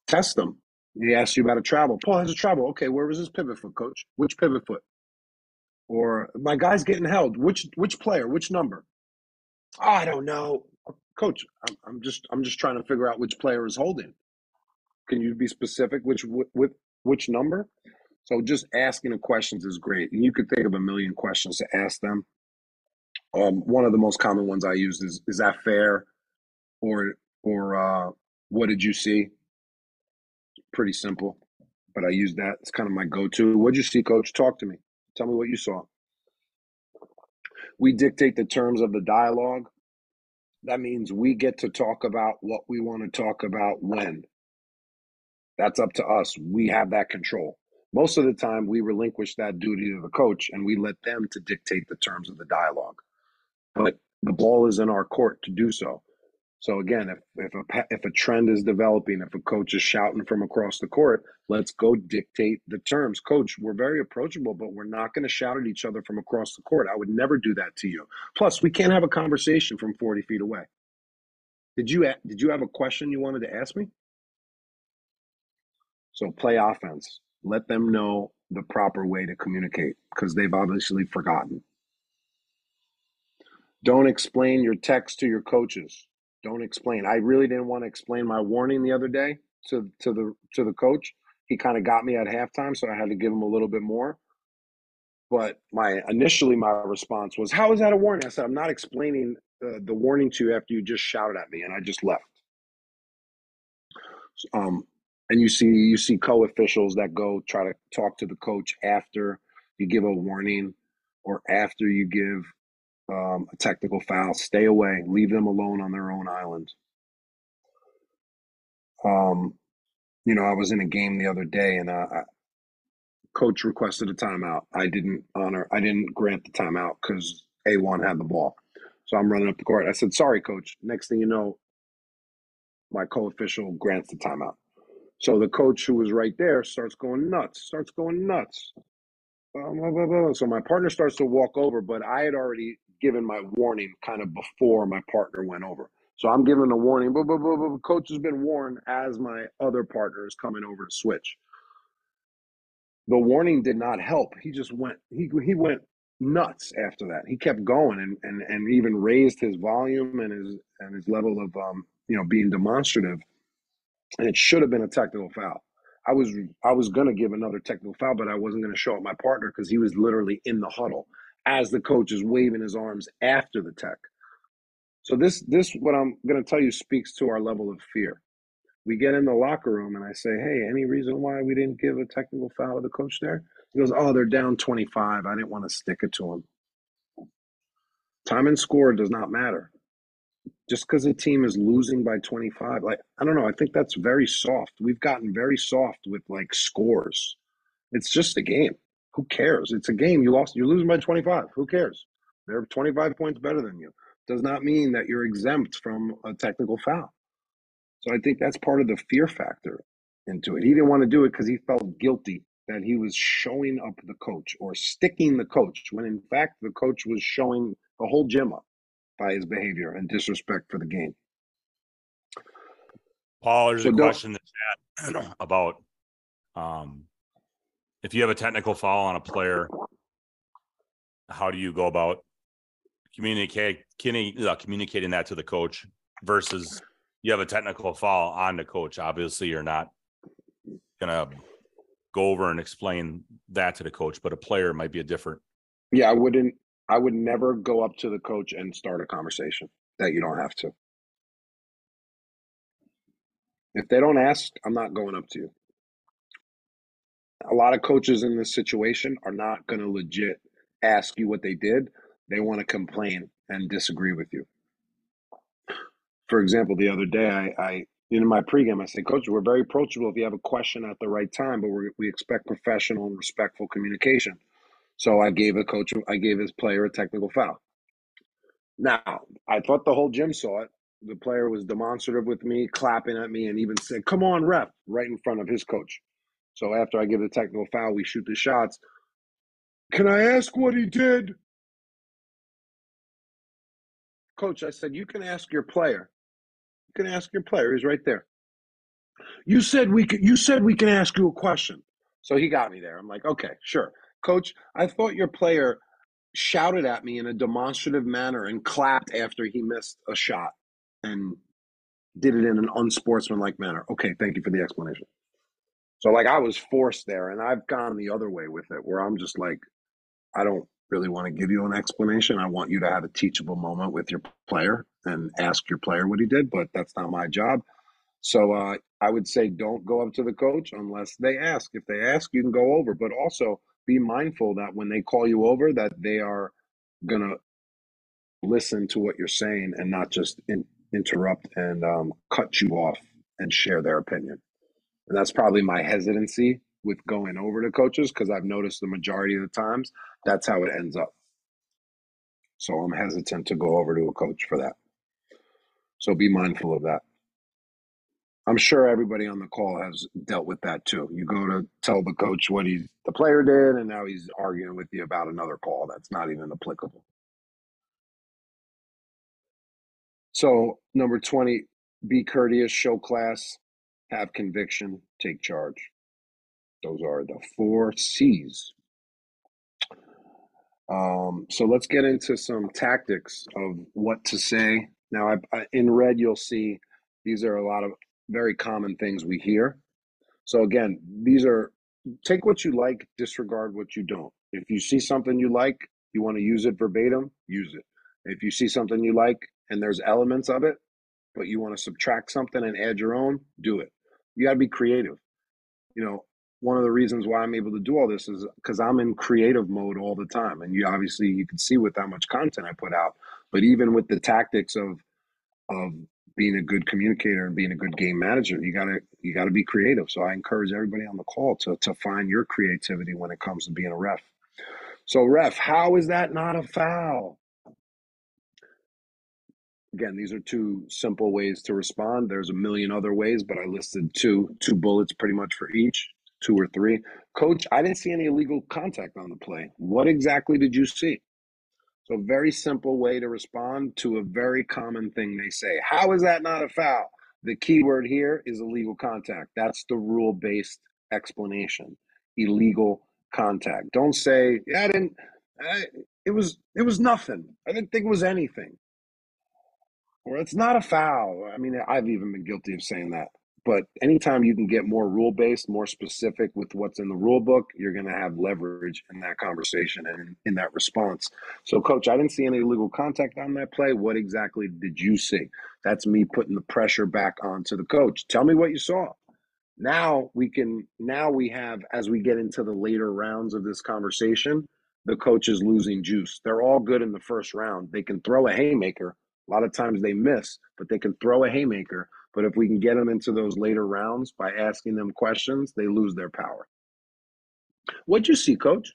Test them he asks you about a travel. Paul has a travel. Okay, where was his pivot foot, coach? Which pivot foot? Or my guy's getting held. Which which player? Which number? Oh, I don't know, coach. I'm, I'm just I'm just trying to figure out which player is holding. Can you be specific? Which with which number? So just asking the questions is great, and you could think of a million questions to ask them. Um, one of the most common ones I use is is that fair, or or uh, what did you see? Pretty simple, but I use that. It's kind of my go-to. What'd you see, coach? Talk to me. Tell me what you saw. We dictate the terms of the dialogue. That means we get to talk about what we want to talk about when. That's up to us. We have that control. Most of the time, we relinquish that duty to the coach and we let them to dictate the terms of the dialogue. But the ball is in our court to do so. So again, if if a if a trend is developing, if a coach is shouting from across the court, let's go dictate the terms. Coach, we're very approachable, but we're not going to shout at each other from across the court. I would never do that to you. Plus, we can't have a conversation from forty feet away. Did you did you have a question you wanted to ask me? So play offense. Let them know the proper way to communicate because they've obviously forgotten. Don't explain your techs to your coaches don't explain. I really didn't want to explain my warning the other day to to the to the coach. He kind of got me at halftime, so I had to give him a little bit more. But my initially my response was, "How is that a warning?" I said, "I'm not explaining uh, the warning to you after you just shouted at me," and I just left. Um, and you see you see co-officials that go try to talk to the coach after you give a warning or after you give um, a technical foul, stay away, leave them alone on their own island. Um, you know, I was in a game the other day, and uh, coach requested a timeout. I didn't honor, I didn't grant the timeout because A1 had the ball. So I'm running up the court. I said, "Sorry, coach." Next thing you know, my co-official grants the timeout. So the coach who was right there starts going nuts, starts going nuts. So my partner starts to walk over, but I had already given my warning kind of before my partner went over. So I'm giving a warning, but, but, but, but coach has been warned as my other partner is coming over to switch. The warning did not help. He just went he he went nuts after that. He kept going and and, and even raised his volume and his and his level of um, you know being demonstrative. And it should have been a technical foul. I was I was gonna give another technical foul, but I wasn't gonna show up my partner because he was literally in the huddle as the coach is waving his arms after the tech. So this this what I'm going to tell you speaks to our level of fear. We get in the locker room and I say, "Hey, any reason why we didn't give a technical foul to the coach there?" He goes, "Oh, they're down 25. I didn't want to stick it to them." Time and score does not matter. Just because a team is losing by 25, like I don't know, I think that's very soft. We've gotten very soft with like scores. It's just a game. Who cares? It's a game. You lost. You're losing by 25. Who cares? They're 25 points better than you. Does not mean that you're exempt from a technical foul. So I think that's part of the fear factor into it. He didn't want to do it because he felt guilty that he was showing up the coach or sticking the coach when in fact the coach was showing the whole gym up by his behavior and disrespect for the game. Paul, there's so a question in the chat [CLEARS THROAT] about um, if you have a technical foul on a player, how do you go about communicate, uh, communicating that to the coach versus you have a technical foul on the coach? Obviously, you're not gonna go over and explain that to the coach, but a player might be a different. Yeah, I wouldn't. I would never go up to the coach and start a conversation. that you don't have to. If they don't ask, I'm not going up to you. A lot of coaches in this situation are not going to legit ask you what they did. They want to complain and disagree with you. For example, the other day, I, I in my pregame, I said, Coach, we're very approachable if you have a question at the right time, but we we expect professional and respectful communication. So I gave a coach, I gave his player a technical foul. Now, I thought the whole gym saw it. The player was demonstrative with me, clapping at me, and even said, Come on, ref, right in front of his coach. So after I give the technical foul, we shoot the shots. Can I ask what he did? Coach, I said, You can ask your player. You can ask your player. He's right there. You said we could, you said we can ask you a question. So he got me there. I'm like, okay, sure. Coach, I thought your player shouted at me in a demonstrative manner and clapped after he missed a shot and did it in an unsportsmanlike manner. Okay, thank you for the explanation. So like I was forced there and I've gone the other way with it where I'm just like I don't really want to give you an explanation. I want you to have a teachable moment with your player and ask your player what he did, but that's not my job. So uh, I would say don't go up to the coach unless they ask. If they ask, you can go over, but also be mindful that when they call you over, that they are gonna listen to what you're saying and not just in, interrupt and um, cut you off and share their opinion. And that's probably my hesitancy with going over to coaches because I've noticed the majority of the times that's how it ends up. So I'm hesitant to go over to a coach for that. So be mindful of that. I'm sure everybody on the call has dealt with that too. You go to tell the coach what he's the player did, and now he's arguing with you about another call that's not even applicable. So number 20, be courteous, show class, have conviction, take charge. Those are the four C's. Um, so let's get into some tactics of what to say. Now, I, I, in red, you'll see these are a lot of very common things we hear. So again, these are take what you like, disregard what you don't. If you see something you like, you want to use it verbatim, use it. If you see something you like and there's elements of it, but you want to subtract something and add your own, do it. You got to be creative. You know, one of the reasons why I'm able to do all this is because I'm in creative mode all the time. And you obviously you can see with how much content I put out. But even with the tactics of of being a good communicator and being a good game manager, you gotta you gotta be creative. So I encourage everybody on the call to to find your creativity when it comes to being a ref. So ref, how is that not a foul? Again, these are two simple ways to respond. There's a million other ways, but I listed two, two bullets pretty much for each, two or three. Coach, I didn't see any illegal contact on the play. What exactly did you see? So, very simple way to respond to a very common thing they say. How is that not a foul? The key word here is illegal contact. That's the rule based explanation. Illegal contact. Don't say, yeah, I didn't, I, it was, it was nothing. I didn't think it was anything or it's not a foul. I mean, I've even been guilty of saying that. But anytime you can get more rule based, more specific with what's in the rule book, you're going to have leverage in that conversation and in that response. So, coach, I didn't see any illegal contact on that play. What exactly did you see? That's me putting the pressure back onto the coach. Tell me what you saw. Now we can, now we have, as we get into the later rounds of this conversation, the coach is losing juice. They're all good in the first round. They can throw a haymaker a lot of times they miss, but they can throw a haymaker. But if we can get them into those later rounds by asking them questions, they lose their power. What'd you see, coach?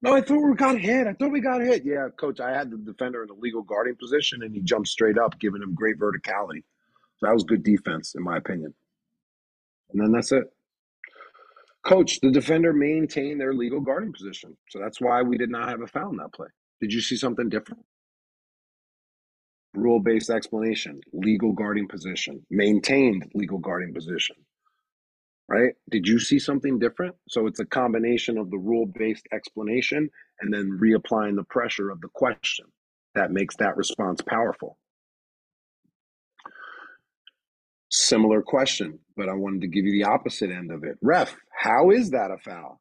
No, I thought we got hit. I thought we got hit. Yeah, coach, I had the defender in the legal guarding position and he jumped straight up, giving him great verticality. So that was good defense, in my opinion. And then that's it. Coach, the defender maintained their legal guarding position. So that's why we did not have a foul in that play. Did you see something different? Rule based explanation, legal guarding position, maintained legal guarding position. Right? Did you see something different? So it's a combination of the rule based explanation and then reapplying the pressure of the question that makes that response powerful. Similar question, but I wanted to give you the opposite end of it. Ref, how is that a foul?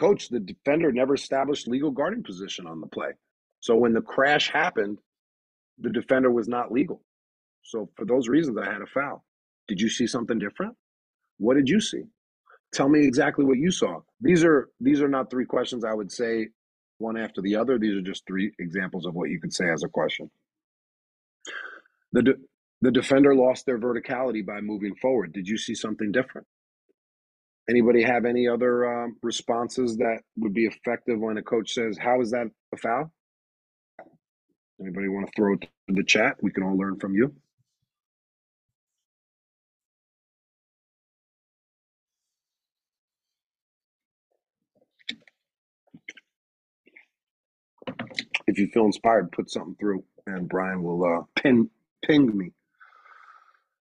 Coach, the defender never established legal guarding position on the play. So when the crash happened, the defender was not legal. So for those reasons, I had a foul. Did you see something different? What did you see? Tell me exactly what you saw. These are these are not three questions I would say one after the other. These are just three examples of what you could say as a question. The de- the defender lost their verticality by moving forward. Did you see something different? Anybody have any other um, responses that would be effective when a coach says, "How is that a foul?" Anybody want to throw it to the chat? We can all learn from you. If you feel inspired, put something through, and Brian will uh, pin ping me.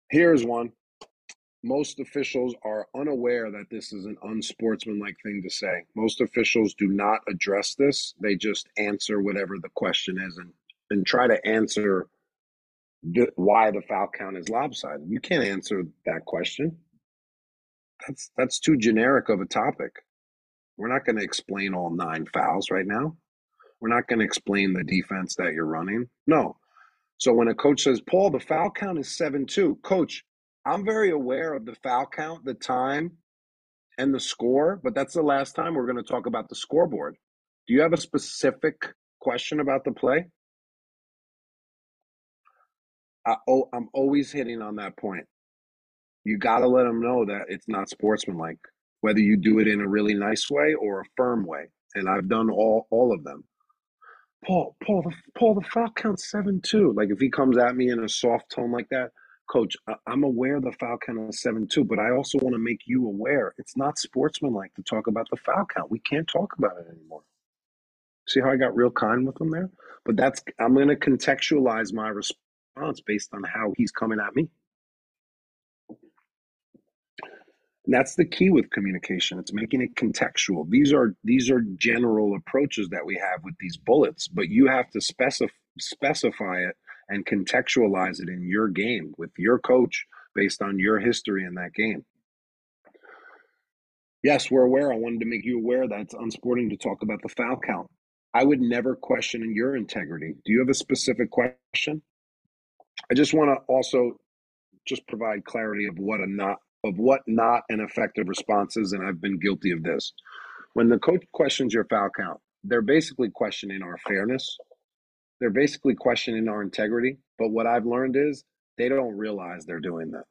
Here's one. Most officials are unaware that this is an unsportsmanlike thing to say. Most officials do not address this. They just answer whatever the question is and, and try to answer the, why the foul count is lopsided. You can't answer that question. That's that's too generic of a topic. We're not going to explain all nine fouls right now. We're not going to explain the defense that you're running. No. So when a coach says, Paul, the foul count is 7 2, coach, I'm very aware of the foul count, the time, and the score, but that's the last time we're going to talk about the scoreboard. Do you have a specific question about the play? I, oh, I'm always hitting on that point. You got to let them know that it's not sportsmanlike, whether you do it in a really nice way or a firm way. And I've done all all of them. Paul, Paul, the, Paul, the foul count seven two. Like if he comes at me in a soft tone like that, Coach, I'm aware the foul count is seven two, but I also want to make you aware it's not sportsmanlike to talk about the foul count. We can't talk about it anymore. See how I got real kind with him there? But that's I'm going to contextualize my response based on how he's coming at me. And that's the key with communication. It's making it contextual. These are these are general approaches that we have with these bullets, but you have to specify specify it and contextualize it in your game with your coach based on your history in that game. Yes, we're aware. I wanted to make you aware that it's unsporting to talk about the foul count. I would never question your integrity. Do you have a specific question? I just want to also just provide clarity of what a not of what not an effective response is, and I've been guilty of this. When the coach questions your foul count, they're basically questioning our fairness. They're basically questioning our integrity. But what I've learned is they don't realize they're doing that.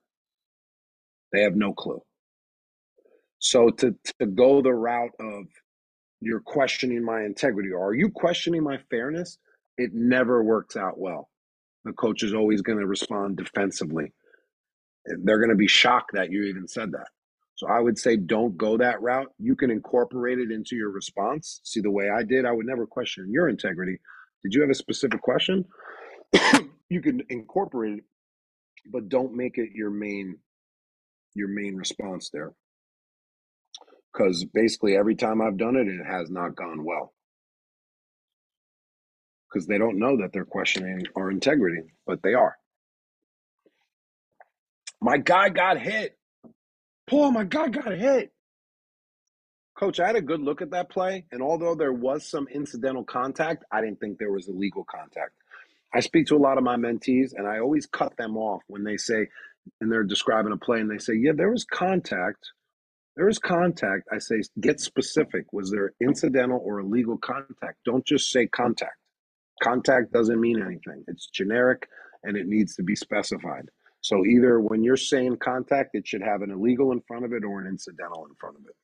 They have no clue. So to, to go the route of you're questioning my integrity or are you questioning my fairness? It never works out well. The coach is always going to respond defensively they're going to be shocked that you even said that. So I would say don't go that route. You can incorporate it into your response. See the way I did, I would never question your integrity. Did you have a specific question? [COUGHS] you can incorporate it, but don't make it your main your main response there. Cuz basically every time I've done it it has not gone well. Cuz they don't know that they're questioning our integrity, but they are. My guy got hit. Paul, my guy got hit. Coach, I had a good look at that play, and although there was some incidental contact, I didn't think there was illegal contact. I speak to a lot of my mentees, and I always cut them off when they say, and they're describing a play, and they say, Yeah, there was contact. There was contact. I say, Get specific. Was there incidental or illegal contact? Don't just say contact. Contact doesn't mean anything, it's generic and it needs to be specified. So either when you're saying contact, it should have an illegal in front of it or an incidental in front of it.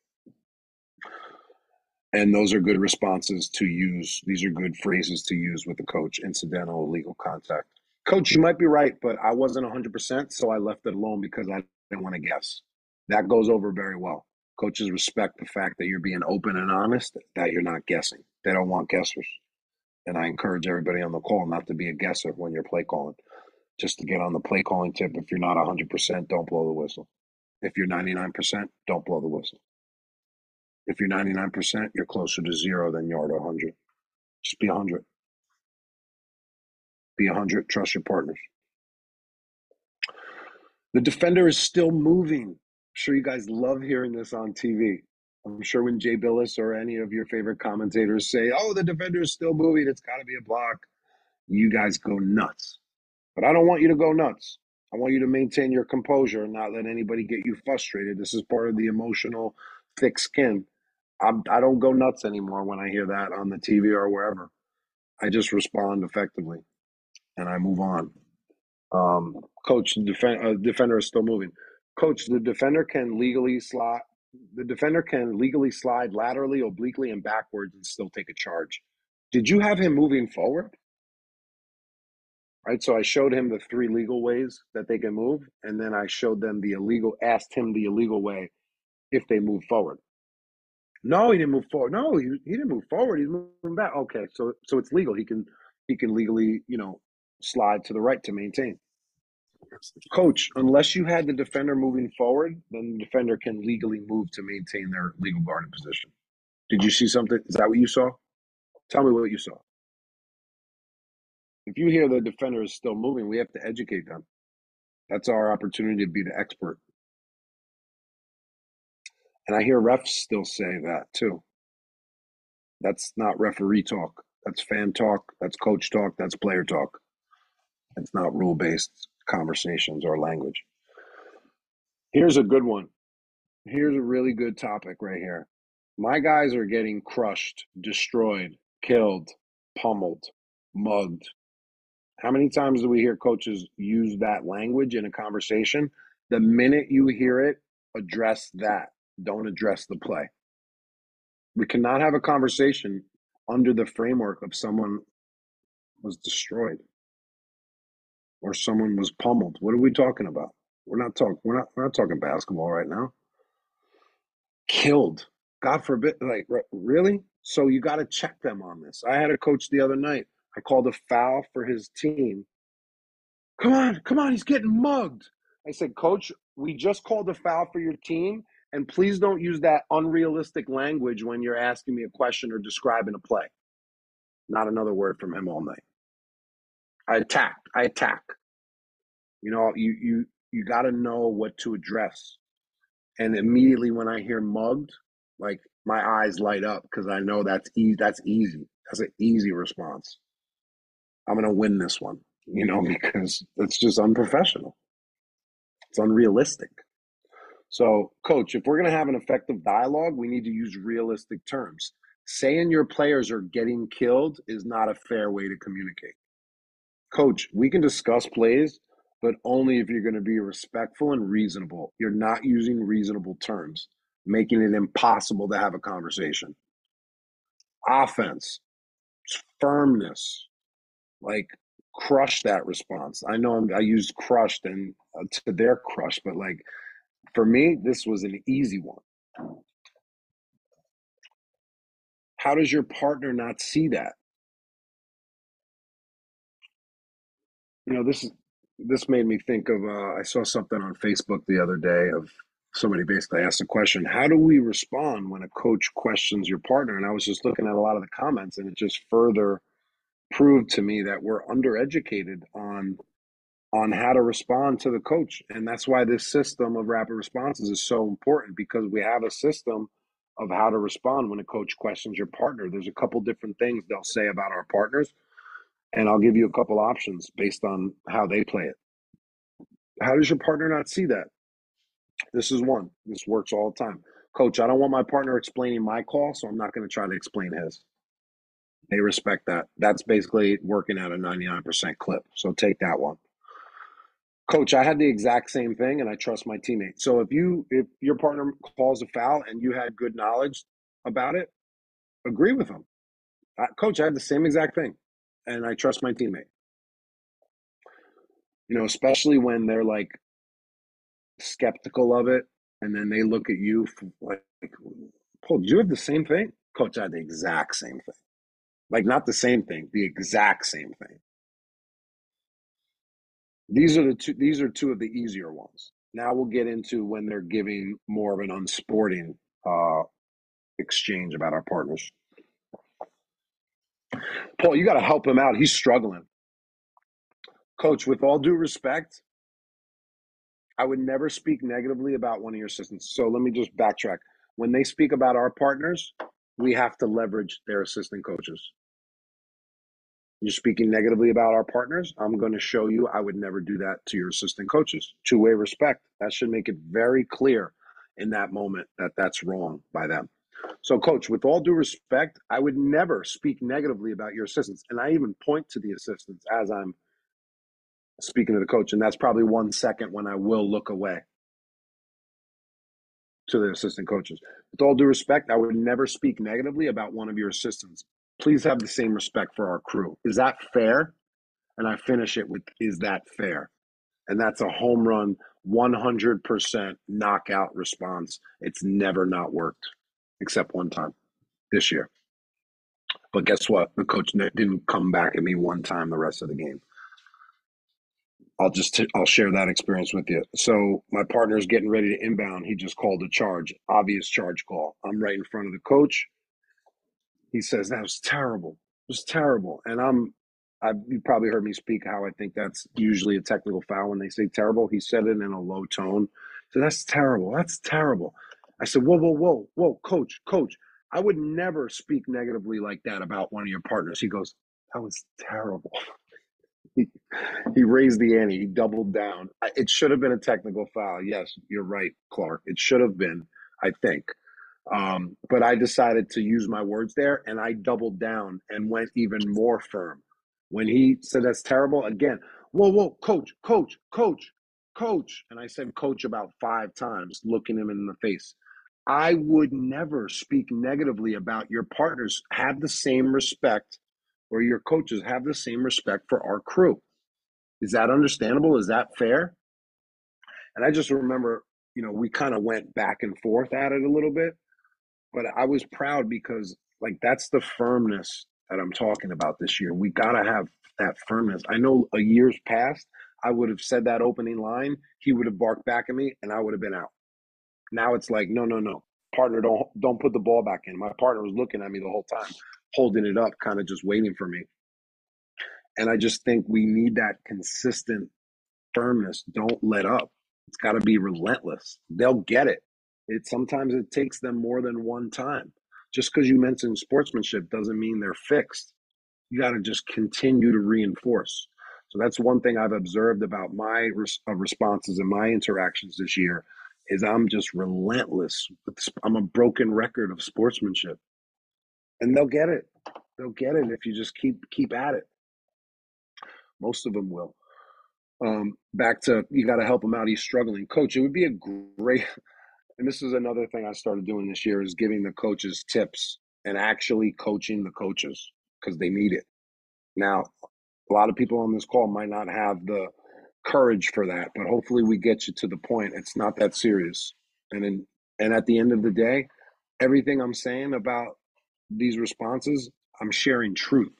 And those are good responses to use. These are good phrases to use with the coach incidental, illegal contact. Coach, you might be right, but I wasn't 100%, so I left it alone because I didn't want to guess. That goes over very well. Coaches respect the fact that you're being open and honest, that you're not guessing. They don't want guessers. And I encourage everybody on the call not to be a guesser when you're play calling just to get on the play calling tip. If you're not 100%, don't blow the whistle. If you're 99%, don't blow the whistle. If you're 99%, you're closer to zero than you are to 100. Just be 100. Be 100. Trust your partners. The defender is still moving. I'm sure you guys love hearing this on TV. I'm sure when Jay Bilas or any of your favorite commentators say, oh, the defender is still moving, it's got to be a block. you guys go nuts. But I don't want you to go nuts. I want you to maintain your composure and not let anybody get you frustrated. This is part of the emotional thick skin. I'm, I don't go nuts anymore when I hear that on the TV or wherever. I just respond effectively and I move on. Um, coach, the uh, defender is still moving. Coach, the defender can legally slide. The defender can legally slide laterally, obliquely, and backwards and still take a charge. Did you have him moving forward? Right. So I showed him the three legal ways that they can move, and then I showed them the illegal. Asked him the illegal way if they move forward. No, he didn't move forward. No, he, he didn't move forward. He's moving back. Okay, so so it's legal. He can he can legally you know slide to the right to maintain. Coach, unless you had the defender moving forward, then the defender can legally move to maintain their legal guarding position. Did you see something? Is that what you saw? Tell me what you saw. If you hear the defender is still moving, we have to educate them. That's our opportunity to be the expert. And I hear refs still say that too. That's not referee talk. That's fan talk. That's coach talk. That's player talk. It's not rule based conversations or language. Here's a good one. Here's a really good topic right here. My guys are getting crushed, destroyed, killed, pummeled, mugged. How many times do we hear coaches use that language in a conversation? The minute you hear it, address that. Don't address the play. We cannot have a conversation under the framework of someone was destroyed or someone was pummeled. What are we talking about? We're not talking. We're not. We're not talking basketball right now. Killed. God forbid. Like really. So you got to check them on this. I had a coach the other night. I called a foul for his team. Come on, come on, he's getting mugged. I said, Coach, we just called a foul for your team, and please don't use that unrealistic language when you're asking me a question or describing a play. Not another word from him all night. I attack. I attack. You know, you you you got to know what to address. And immediately when I hear mugged, like my eyes light up because I know that's easy. That's easy. That's an easy response. I'm gonna win this one, you know, [LAUGHS] because it's just unprofessional. It's unrealistic. So, coach, if we're gonna have an effective dialogue, we need to use realistic terms. Saying your players are getting killed is not a fair way to communicate. Coach, we can discuss plays, but only if you're going to be respectful and reasonable. You're not using reasonable terms, making it impossible to have a conversation. Offense, firmness, like crush that response. I know I'm, i used crushed and uh, to their crush, but like for me, this was an easy one. How does your partner not see that? You know, this is this made me think of uh, I saw something on Facebook the other day of somebody basically asked a question, how do we respond when a coach questions your partner? And I was just looking at a lot of the comments and it just further proved to me that we're undereducated on on how to respond to the coach. And that's why this system of rapid responses is so important because we have a system of how to respond when a coach questions your partner. There's a couple different things they'll say about our partners and I'll give you a couple options based on how they play it. How does your partner not see that? This is one. This works all the time. Coach, I don't want my partner explaining my call, so I'm not going to try to explain his. They respect that. That's basically working at a 99% clip. So take that one. Coach, I had the exact same thing and I trust my teammate. So if you if your partner calls a foul and you had good knowledge about it, agree with them. Coach, I had the same exact thing and I trust my teammate. You know, especially when they're like skeptical of it, and then they look at you like, "Paul, do you have the same thing?" Coach, I had the exact same thing. Like not the same thing, the exact same thing. These are the two. These are two of the easier ones. Now we'll get into when they're giving more of an unsporting uh, exchange about our partners. Paul, you got to help him out. He's struggling. Coach, with all due respect, I would never speak negatively about one of your assistants. So let me just backtrack. When they speak about our partners, we have to leverage their assistant coaches. You're speaking negatively about our partners. I'm going to show you I would never do that to your assistant coaches. Two way respect. That should make it very clear in that moment that that's wrong by them. So, coach, with all due respect, I would never speak negatively about your assistants. And I even point to the assistants as I'm speaking to the coach. And that's probably one second when I will look away to the assistant coaches. With all due respect, I would never speak negatively about one of your assistants. Please have the same respect for our crew. Is that fair? And I finish it with, is that fair? And that's a home run, 100% knockout response. It's never not worked except one time this year. But guess what? The coach didn't come back at me one time the rest of the game. I'll just I'll share that experience with you. So my partner's getting ready to inbound. He just called a charge, obvious charge call. I'm right in front of the coach. He says that was terrible. It was terrible, and I'm. I you probably heard me speak how I think that's usually a technical foul when they say terrible. He said it in a low tone. So that's terrible. That's terrible. I said, whoa, whoa, whoa, whoa, coach, coach. I would never speak negatively like that about one of your partners. He goes, that was terrible. [LAUGHS] he, he raised the ante. He doubled down. It should have been a technical foul. Yes, you're right, Clark. It should have been, I think. Um, but I decided to use my words there and I doubled down and went even more firm. When he said that's terrible, again, whoa, whoa, coach, coach, coach, coach. And I said coach about five times, looking him in the face. I would never speak negatively about your partners. Have the same respect or your coaches have the same respect for our crew. Is that understandable? Is that fair? And I just remember, you know, we kind of went back and forth at it a little bit, but I was proud because, like, that's the firmness that I'm talking about this year. We got to have that firmness. I know a year's past, I would have said that opening line, he would have barked back at me, and I would have been out. Now it's like, no, no, no, partner, don't don't put the ball back in. My partner was looking at me the whole time holding it up, kind of just waiting for me. And I just think we need that consistent firmness. Don't let up. It's got to be relentless. They'll get it. It sometimes it takes them more than one time. Just because you mentioned sportsmanship doesn't mean they're fixed. You got to just continue to reinforce. So that's one thing I've observed about my res- uh, responses and my interactions this year is I'm just relentless. I'm a broken record of sportsmanship and they'll get it. They'll get it if you just keep keep at it. Most of them will. Um, back to you got to help him out. He's struggling, coach. It would be a great, [LAUGHS] and this is another thing I started doing this year is giving the coaches tips and actually coaching the coaches because they need it. Now, a lot of people on this call might not have the courage for that, but hopefully we get you to the point. It's not that serious, and in, and at the end of the day, everything I'm saying about these responses, I'm sharing truth.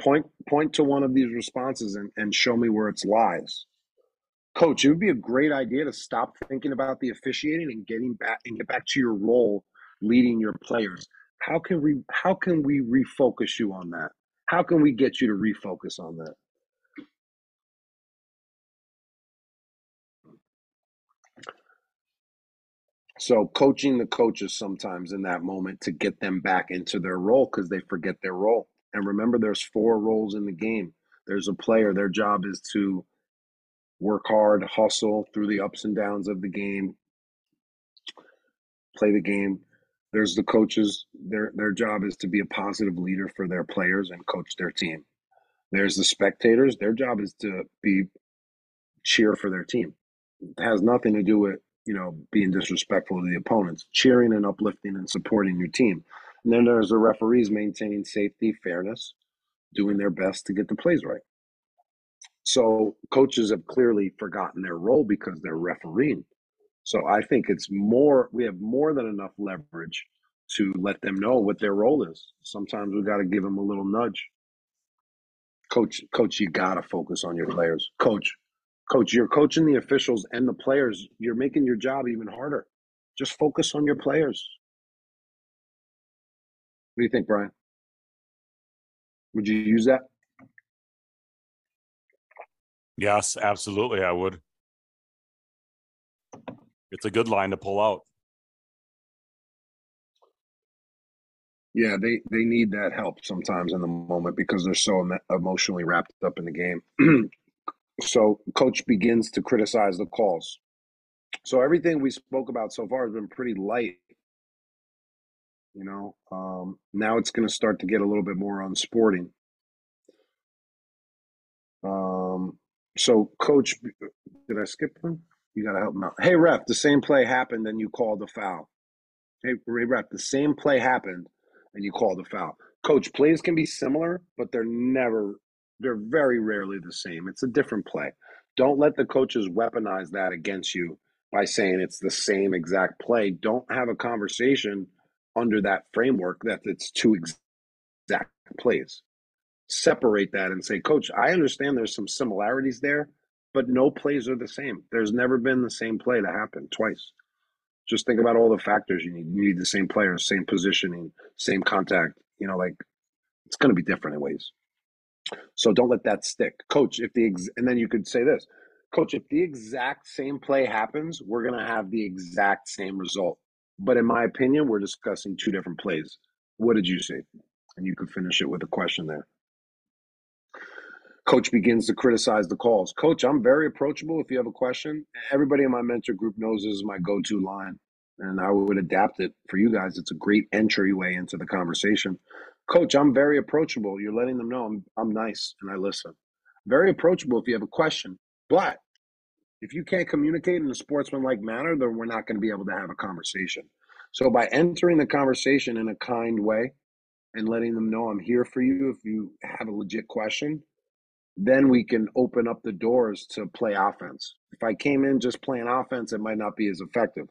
Point point to one of these responses and, and show me where it's lies. Coach, it would be a great idea to stop thinking about the officiating and getting back and get back to your role leading your players. How can we how can we refocus you on that? How can we get you to refocus on that? So coaching the coaches sometimes in that moment to get them back into their role because they forget their role. And remember, there's four roles in the game. There's a player. Their job is to work hard, hustle through the ups and downs of the game, play the game. There's the coaches. Their their job is to be a positive leader for their players and coach their team. There's the spectators. Their job is to be cheer for their team. It has nothing to do with you know, being disrespectful to the opponents, cheering and uplifting and supporting your team. And then there's the referees maintaining safety, fairness, doing their best to get the plays right. So coaches have clearly forgotten their role because they're refereeing. So I think it's more, we have more than enough leverage to let them know what their role is. Sometimes we got to give them a little nudge. Coach, coach, you got to focus on your players. Coach, coach, you're coaching the officials and the players. You're making your job even harder. Just focus on your players. What do you think, Brian? Would you use that? Yes, absolutely. I would. It's a good line to pull out. Yeah, they they need that help sometimes in the moment because they're so emotionally wrapped up in the game. [CLEARS THROAT] so coach begins to criticize the calls. So everything we spoke about so far has been pretty light. You know, um, now it's going to start to get a little bit more unsporting. Um, so coach, did I skip one? You got to help him out. Hey ref, the same play happened and you called the foul. Hey ref, the same play happened and you called the foul. Coach, plays can be similar, but they're never, they're very rarely the same. It's a different play. Don't let the coaches weaponize that against you by saying it's the same exact play. Don't have a conversation under that framework that it's two exact plays. Separate that and say, Coach, I understand there's some similarities there, but no plays are the same. There's never been the same play to happen twice. Just think about all the factors you need. You need the same players, same positioning, same contact. You know, like it's going to be different in ways. So don't let that stick, coach. If the ex- and then you could say this, coach. If the exact same play happens, we're to have the exact same result. But in my opinion, we're discussing two different plays. What did you say? And you could finish it with a question there. Coach begins to criticize the calls. Coach, I'm very approachable. If you have a question, everybody in my mentor group knows this is my go to line, and I would adapt it for you guys. It's a great entryway into the conversation. Coach, I'm very approachable. You're letting them know I'm, I'm nice and I listen. Very approachable if you have a question. But if you can't communicate in a sportsmanlike manner, then we're not going to be able to have a conversation. So by entering the conversation in a kind way and letting them know I'm here for you if you have a legit question, then we can open up the doors to play offense. If I came in just playing offense, it might not be as effective.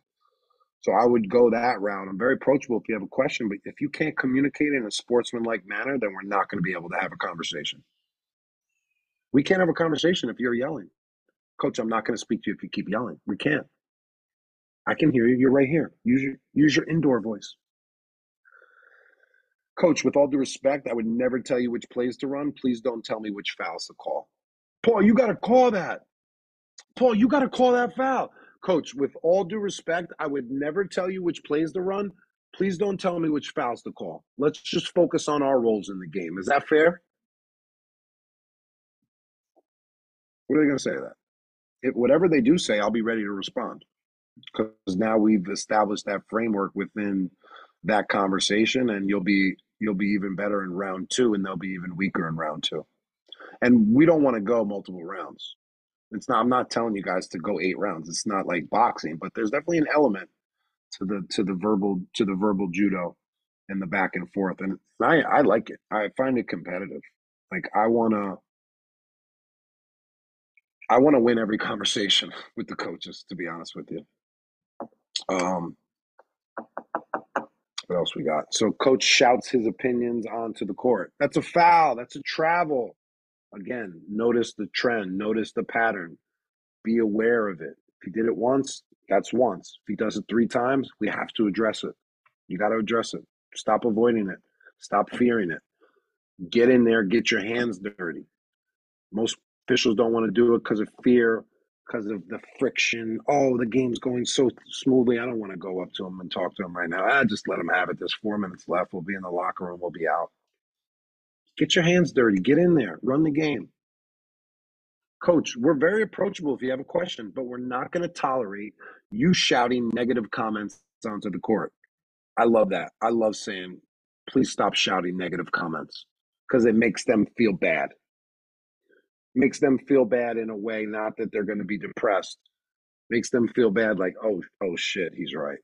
So I would go that route. I'm very approachable if you have a question, but if you can't communicate in a sportsmanlike manner, then we're not going to be able to have a conversation. We can't have a conversation if you're yelling. Coach, I'm not going to speak to you if you keep yelling. We can't. I can hear you. You're right here. Use your use your indoor voice. Coach, with all due respect, I would never tell you which plays to run. Please don't tell me which fouls to call. Paul, you got to call that. Paul, you got to call that foul. Coach, with all due respect, I would never tell you which plays to run. Please don't tell me which fouls to call. Let's just focus on our roles in the game. Is that fair? What are they going to say to that? If, whatever they do say, I'll be ready to respond because now we've established that framework within that conversation, and you'll be you'll be even better in round two, and they'll be even weaker in round two. And we don't want to go multiple rounds. It's not. I'm not telling you guys to go eight rounds. It's not like boxing, but there's definitely an element to the to the verbal to the verbal judo and the back and forth, and I I like it. I find it competitive. Like I wanna. I want to win every conversation [LAUGHS] with the coaches, to be honest with you. Um, what else we got? So coach shouts his opinions onto the court. That's a foul. That's a travel. Again, notice the trend, notice the pattern. Be aware of it. If he did it once, that's once. If he does it three times, we have to address it. You got to address it. Stop avoiding it. Stop fearing it. Get in there, get your hands dirty. Most officials don't want to do it because of fear because of the friction. Oh, the game's going so smoothly. I don't want to go up to him and talk to him right now. I just let him have it. There's four minutes left. We'll be in the locker room. We'll be out. Get your hands dirty. Get in there. Run the game. Coach, we're very approachable if you have a question, but we're not going to tolerate you shouting negative comments onto the court. I love that. I love saying, please stop shouting negative comments because it makes them feel bad makes them feel bad in a way, not that they're going to be depressed. Makes them feel bad, like, oh, oh shit, he's right.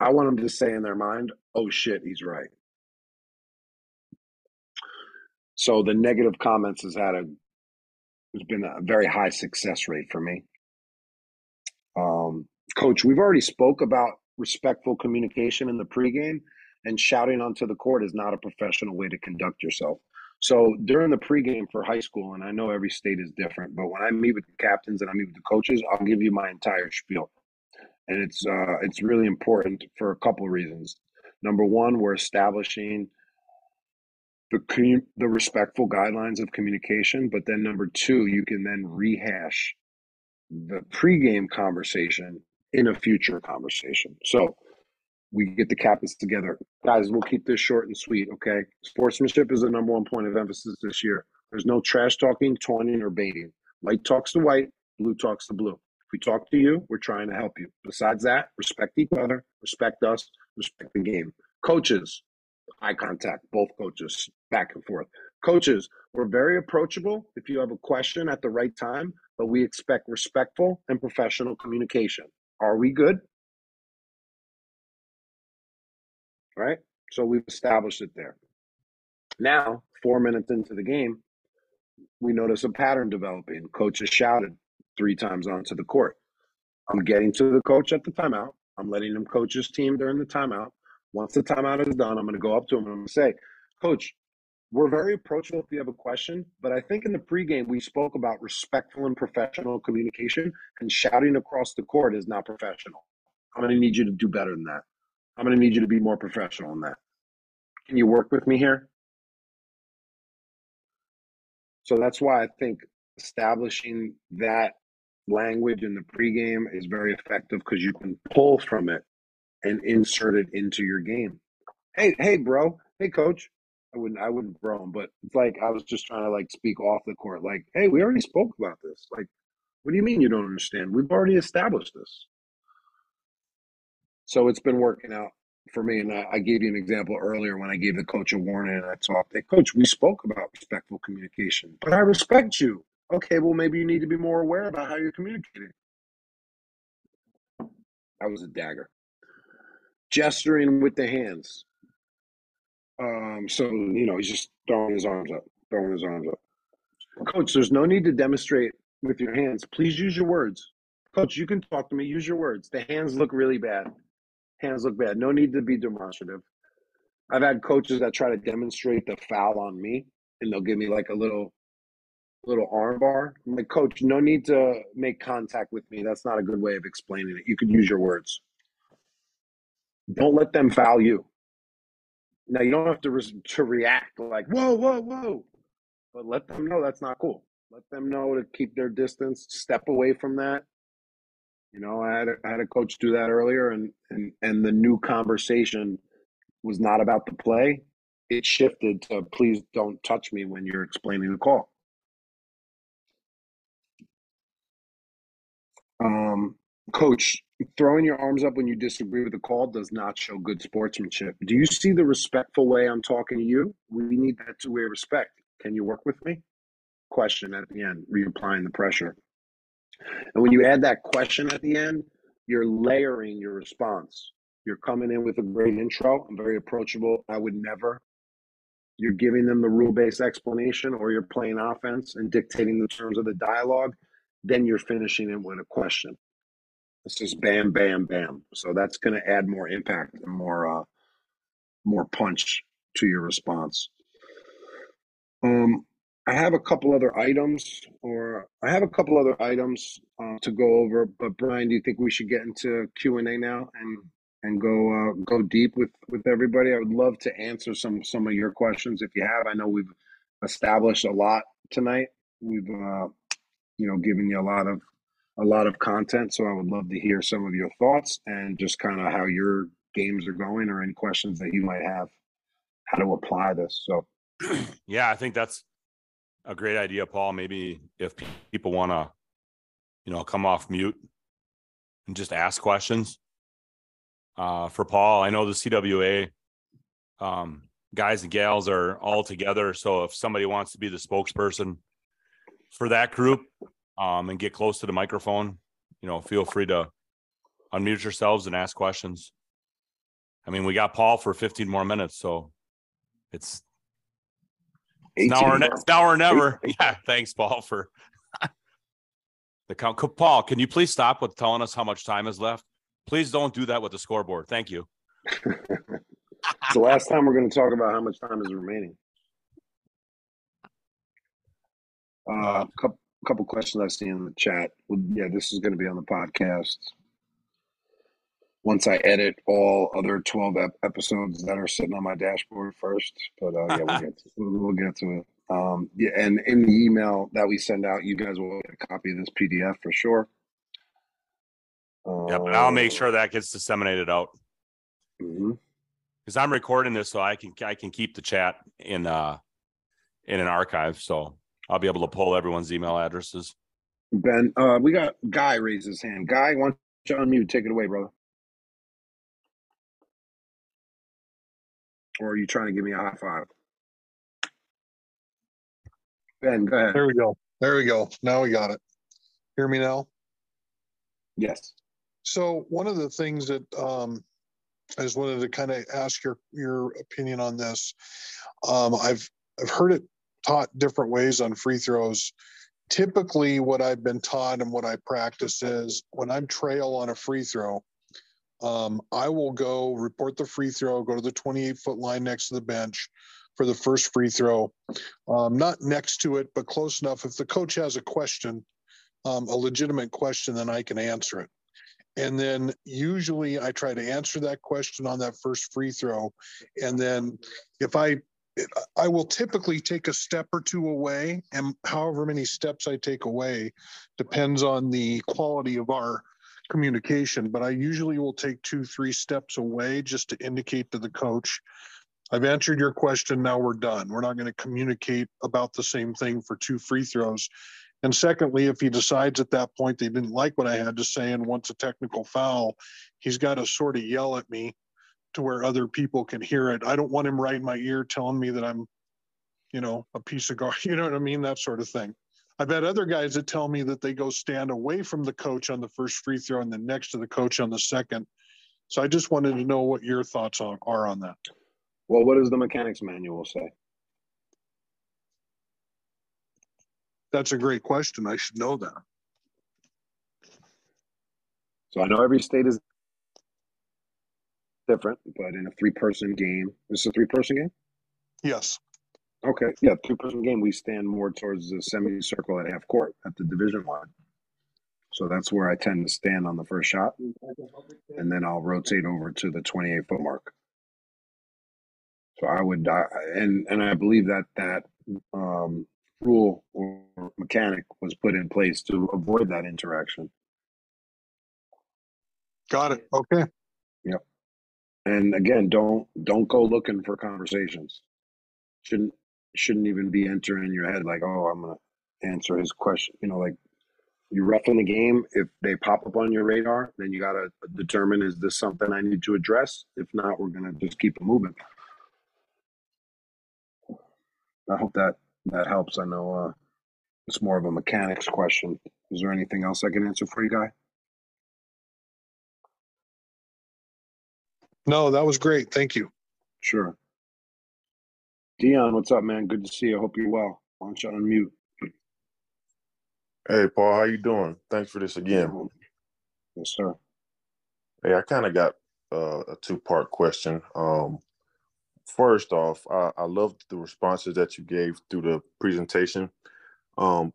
I want them to say in their mind, oh shit, he's right. So the negative comments has had a has been a very high success rate for me. Um, Coach, we've already spoke about respectful communication in the pregame, and shouting onto the court is not a professional way to conduct yourself. So during the pregame for high school, and I know every state is different, but when I meet with the captains and I meet with the coaches, I'll give you my entire spiel, and it's uh, it's really important for a couple reasons. Number one, we're establishing the the respectful guidelines of communication, but then number two, you can then rehash the pregame conversation in a future conversation. So we get the captains together. Guys, we'll keep this short and sweet, okay? Sportsmanship is the number one point of emphasis this year. There's no trash talking, taunting, or baiting. White talks to white, blue talks to blue. If we talk to you, we're trying to help you. Besides that, respect each other, respect us, respect the game. Coaches, eye contact, both coaches, back and forth. Coaches, we're very approachable if you have a question at the right time, but we expect respectful and professional communication. Are we good? Right? So we've established it there. Now, four minutes into the game, we notice a pattern developing. Coaches shouted three times onto the court. I'm getting to the coach at the timeout. I'm letting him coach his team during the timeout. Once the timeout is done, I'm going to go up to him and I'm going to say, Coach, we're very approachable if you have a question, but I think in the pregame we spoke about respectful and professional communication, and shouting across the court is not professional. I'm going to need you to do better than that. I'm going to need you to be more professional in that. Can you work with me here? So that's why I think establishing that language in the pregame is very effective because you can pull from it and insert it into your game. Hey, hey, bro. Hey, coach. I wouldn't, I wouldn't bro him, but it's like I was just trying to like speak off the court. Like, hey, we already spoke about this. Like, what do you mean you don't understand? We've already established this. So it's been working out for me. And I, I gave you an example earlier when I gave the coach a warning and I talked. Hey, coach, we spoke about respectful communication, but I respect you. Okay, well, maybe you need to be more aware about how you're communicating. That was a dagger. Gesturing with the hands. Um, so you know, he's just throwing his arms up, throwing his arms up. Coach, there's no need to demonstrate with your hands. Please use your words. Coach, you can talk to me. Use your words. The hands look really bad. Hands look bad. No need to be demonstrative. I've had coaches that try to demonstrate the foul on me, and they'll give me like a little, little arm bar. I'm like, Coach, no need to make contact with me. That's not a good way of explaining it. You could use your words. Don't let them foul you. Now you don't have to re- to react like whoa, whoa, whoa, but let them know that's not cool. Let them know to keep their distance, step away from that. You know, I had a, I had a coach do that earlier, and and and the new conversation was not about the play. It shifted to please don't touch me when you're explaining the call. Um, coach, throwing your arms up when you disagree with the call does not show good sportsmanship. Do you see the respectful way I'm talking to you? We need that two way respect. Can you work with me? Question at the end, reapplying the pressure. And when you add that question at the end, you're layering your response. You're coming in with a great intro. I'm very approachable. I would never. You're giving them the rule based explanation, or you're playing offense and dictating the terms of the dialogue. Then you're finishing it with a question. It's just bam, bam, bam. So that's going to add more impact and more, uh, more punch to your response. Um, I have a couple other items, or I have a couple other items uh, to go over. But Brian, do you think we should get into Q and A now and and go uh, go deep with with everybody? I would love to answer some some of your questions if you have. I know we've established a lot tonight. We've uh, you know given you a lot of a lot of content, so I would love to hear some of your thoughts and just kind of how your games are going, or any questions that you might have, how to apply this. So. [CLEARS THROAT] yeah, I think that's a great idea, Paul. Maybe if people want to, you know, come off mute and just ask questions. Uh, for Paul, I know the CWA um, guys and gals are all together. So if somebody wants to be the spokesperson for that group um, and get close to the microphone, you know, feel free to unmute yourselves and ask questions. I mean, we got Paul for 15 more minutes, so it's it's now or, ne- now or never. Yeah. Thanks, Paul, for [LAUGHS] the count. Paul, can you please stop with telling us how much time is left? Please don't do that with the scoreboard. Thank you. it's the last time we're going to talk about how much time is remaining. Uh, a uh, couple, couple questions I see in the chat. Yeah, this is going to be on the podcast once I edit all other 12 ep- episodes that are sitting on my dashboard first. But uh, yeah, we'll [LAUGHS] get to, we'll get to it. Um, yeah, and in the email that we send out, you guys will get a copy of this PDF for sure. Uh, yep, and I'll make sure that gets disseminated out. because I'm recording this, so I can I can keep the chat in uh in an archive, so I'll be able to pull everyone's email addresses. Ben, uh, we got Guy raise his hand. Guy, why don't you unmute? Take it away, brother. Or are you trying to give me a high five? Ben, go ahead. There we go. There we go. Now we got it. Hear me now? Yes. So one of the things that um, I just wanted to kind of ask your your opinion on this. Um, I've I've heard it taught different ways on free throws. Typically, what I've been taught and what I practice is when I'm trail on a free throw, um, I will go report the free throw, go to the 28 foot line next to the bench for the first free throw. Um, not next to it, but close enough. If the coach has a question, um, a legitimate question, then I can answer it. And then usually I try to answer that question on that first free throw. And then if I, I will typically take a step or two away, and however many steps I take away depends on the quality of our communication. But I usually will take two, three steps away just to indicate to the coach, I've answered your question. Now we're done. We're not going to communicate about the same thing for two free throws. And secondly, if he decides at that point they didn't like what I had to say and wants a technical foul, he's got to sort of yell at me to where other people can hear it. I don't want him right in my ear telling me that I'm, you know, a piece of garbage. [LAUGHS] You know what I mean? That sort of thing. I've had other guys that tell me that they go stand away from the coach on the first free throw and then next to the coach on the second. So I just wanted to know what your thoughts are, are on that. Well, what does the mechanics manual say? That's a great question. I should know that. So I know every state is different, but in a three-person game, this is a three-person game. Yes. Okay, yeah, three-person game. We stand more towards the semicircle at half court at the division line. So that's where I tend to stand on the first shot, and then I'll rotate over to the 28 foot mark. So I would, I, and and I believe that that um, rule or mechanic was put in place to avoid that interaction. Got it. Okay. And again, don't don't go looking for conversations. Shouldn't shouldn't even be entering your head like, oh, I'm gonna answer his question. You know, like you ref in the game. If they pop up on your radar, then you gotta determine is this something I need to address. If not, we're gonna just keep it moving. I hope that that helps. I know uh, it's more of a mechanics question. Is there anything else I can answer for you, guy? No, that was great. Thank you. Sure. Dion, what's up, man? Good to see you. I hope you're well. Why don't you unmute? Hey, Paul, how you doing? Thanks for this again. Yes, sir. Hey, I kind of got uh, a two-part question. Um, first off, I, I loved the responses that you gave through the presentation. Um,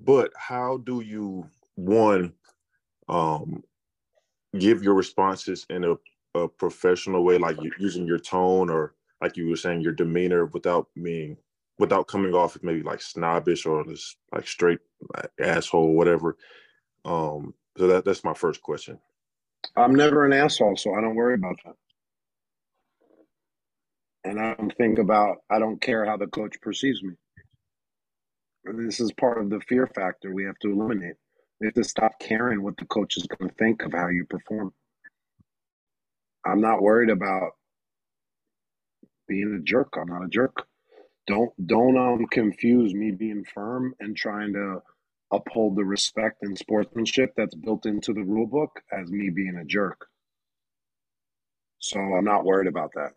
but how do you one um, give your responses in a, a professional way, like using your tone or like you were saying, your demeanor without being without coming off maybe like snobbish or just like straight like, asshole, whatever. Um, so that that's my first question. I'm never an asshole, so I don't worry about that. And I don't think about, I don't care how the coach perceives me. This is part of the fear factor we have to eliminate. We have to stop caring what the coach is going to think of how you perform. I'm not worried about being a jerk. I'm not a jerk. Don't don't um confuse me being firm and trying to uphold the respect and sportsmanship that's built into the rule book as me being a jerk. So I'm not worried about that.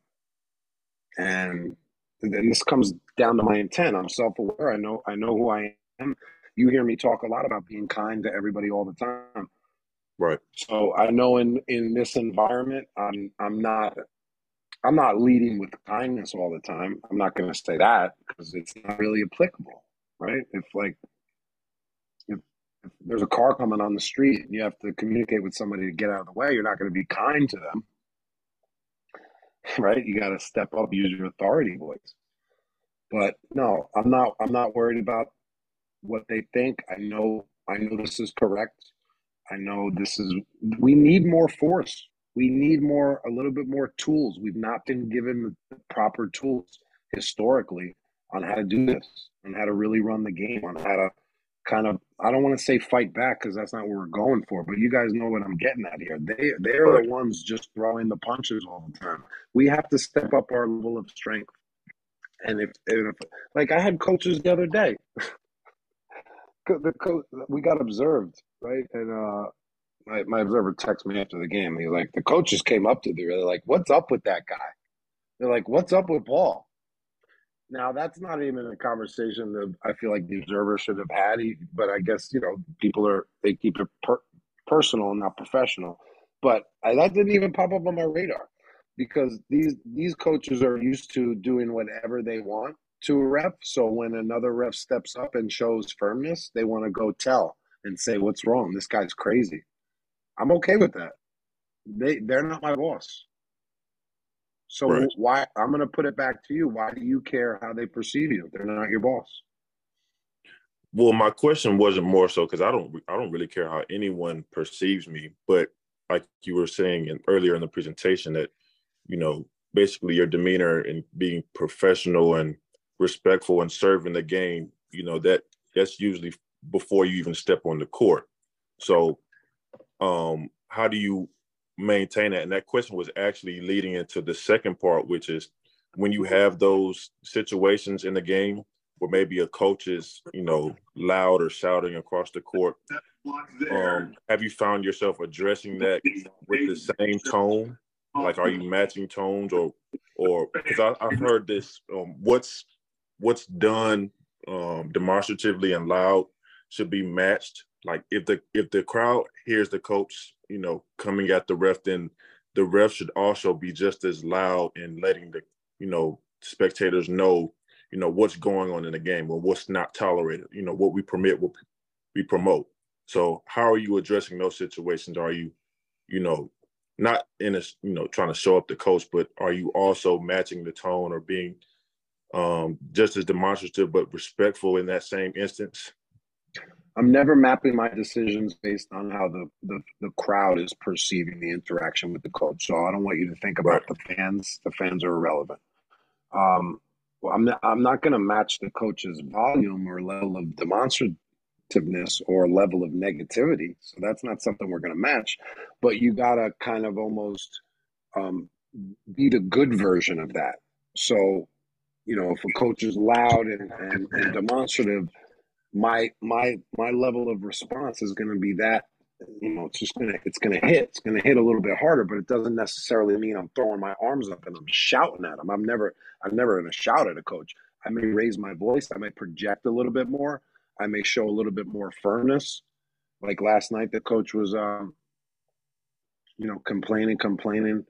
And then this comes down to my intent. I'm self-aware. I know I know who I am. You hear me talk a lot about being kind to everybody all the time. Right. So I know in in this environment, I'm I'm not I'm not leading with kindness all the time. I'm not going to say that because it's not really applicable, right? If like if, if there's a car coming on the street and you have to communicate with somebody to get out of the way, you're not going to be kind to them, right? You got to step up, use your authority voice. But no, I'm not. I'm not worried about what they think. I know. I know this is correct. I know this is. We need more force We need more, a little bit more tools. We've not been given the proper tools historically on how to do this, on how to really run the game, on how to kind of I don't want to say fight back because that's not what we're going for, but you guys know what I'm getting at here. They they're the ones just throwing the punches all the time. We have to step up our level of strength. And if, if like I had coaches the other day, [LAUGHS] the coach we got observed right, and uh, my my observer texted me after the game. He's like, the coaches came up to me. They're like, "What's up with that guy?" They're like, "What's up with Paul?" Now that's not even a conversation that I feel like the observer should have had. But I guess you know people are they keep it per- personal, not professional. But I, that didn't even pop up on my radar because these these coaches are used to doing whatever they want to a ref. So when another ref steps up and shows firmness, they want to go tell and say, "What's wrong? This guy's crazy." I'm okay with that. They they're not my boss. So right. why I'm going to put it back to you. Why do you care how they perceive you? They're not your boss. Well, my question wasn't more so because I don't I don't really care how anyone perceives me, but like you were saying in, earlier in the presentation that you know basically your demeanor and being professional and respectful and serving the game, you know that that's usually before you even step on the court. So, um, how do you maintain that? And that question was actually leading into the second part, which is when you have those situations in the game where maybe a coach is, you know, loud or shouting across the court. Um, have you found yourself addressing that with the same tone? Like, are you matching tones, or, or because I've heard this, um, what's what's done um, demonstratively and loud should be matched. Like, if the if the crowd hears the coach you know, coming at the ref, then the ref should also be just as loud in letting the, you know, spectators know, you know, what's going on in the game or what's not tolerated, you know, what we permit, what we promote. So how are you addressing those situations? Are you, you know, not in a, you know, trying to show up the coach, but are you also matching the tone or being um, just as demonstrative but respectful in that same instance? I'm never mapping my decisions based on how the, the, the crowd is perceiving the interaction with the coach. So I don't want you to think about the fans. The fans are irrelevant. Um, well, I'm not, I'm not going to match the coach's volume or level of demonstrativeness or level of negativity. So that's not something we're going to match. But you got to kind of almost um, be the good version of that. So, you know, if a coach is loud and, and, and demonstrative – my my my level of response is going to be that you know it's just gonna it's gonna hit it's gonna hit a little bit harder but it doesn't necessarily mean i'm throwing my arms up and i'm shouting at them i'm never i'm never gonna shout at a coach. I may raise my voice i may project a little bit more i may show a little bit more firmness. Like last night the coach was um you know complaining complaining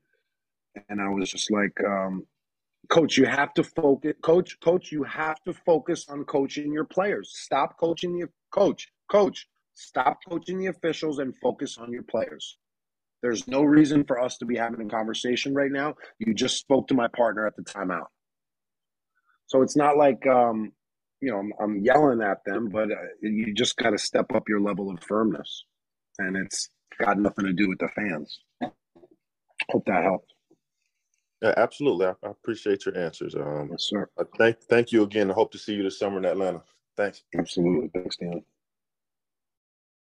and i was just like um coach you have to focus coach coach you have to focus on coaching your players. Stop coaching the coach coach stop coaching the officials and focus on your players. There's no reason for us to be having a conversation right now. You just spoke to my partner at the timeout. So it's not like um, you know I'm, I'm, yelling at them but uh, you just got to step up your level of firmness. And it's got nothing to do with the fans. Hope that helped yeah, absolutely. I, I appreciate your answers. Um, yes, sir. Uh, thank, thank you again. I hope to see you this summer in Atlanta. Thanks. Absolutely. Thanks, Dan.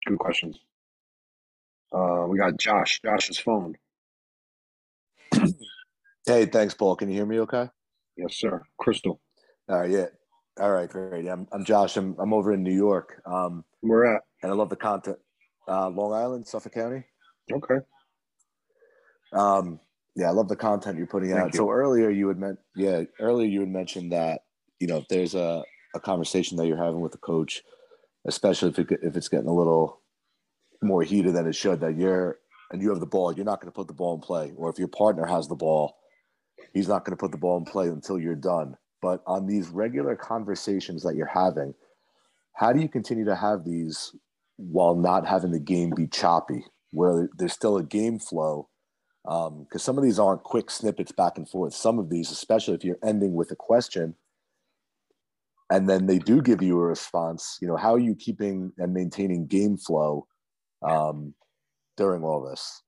Good questions. Uh, we got Josh. Josh's phone. [CLEARS THROAT] hey, thanks, Paul. Can you hear me? Okay. Yes, sir. Crystal. All right. Yeah. All right. Great. I'm, I'm Josh. I'm, I'm over in New York. Um, Where at? And I love the content. Uh, Long Island, Suffolk County. Okay. Um, yeah, I love the content you're putting Thank out. You. So earlier you had meant yeah, earlier you had mentioned that, you know, if there's a, a conversation that you're having with the coach, especially if it, if it's getting a little more heated than it should, that you're and you have the ball, you're not going to put the ball in play. Or if your partner has the ball, he's not going to put the ball in play until you're done. But on these regular conversations that you're having, how do you continue to have these while not having the game be choppy, where there's still a game flow because um, some of these aren't quick snippets back and forth. Some of these, especially if you're ending with a question, and then they do give you a response. You know, how are you keeping and maintaining game flow um, during all this?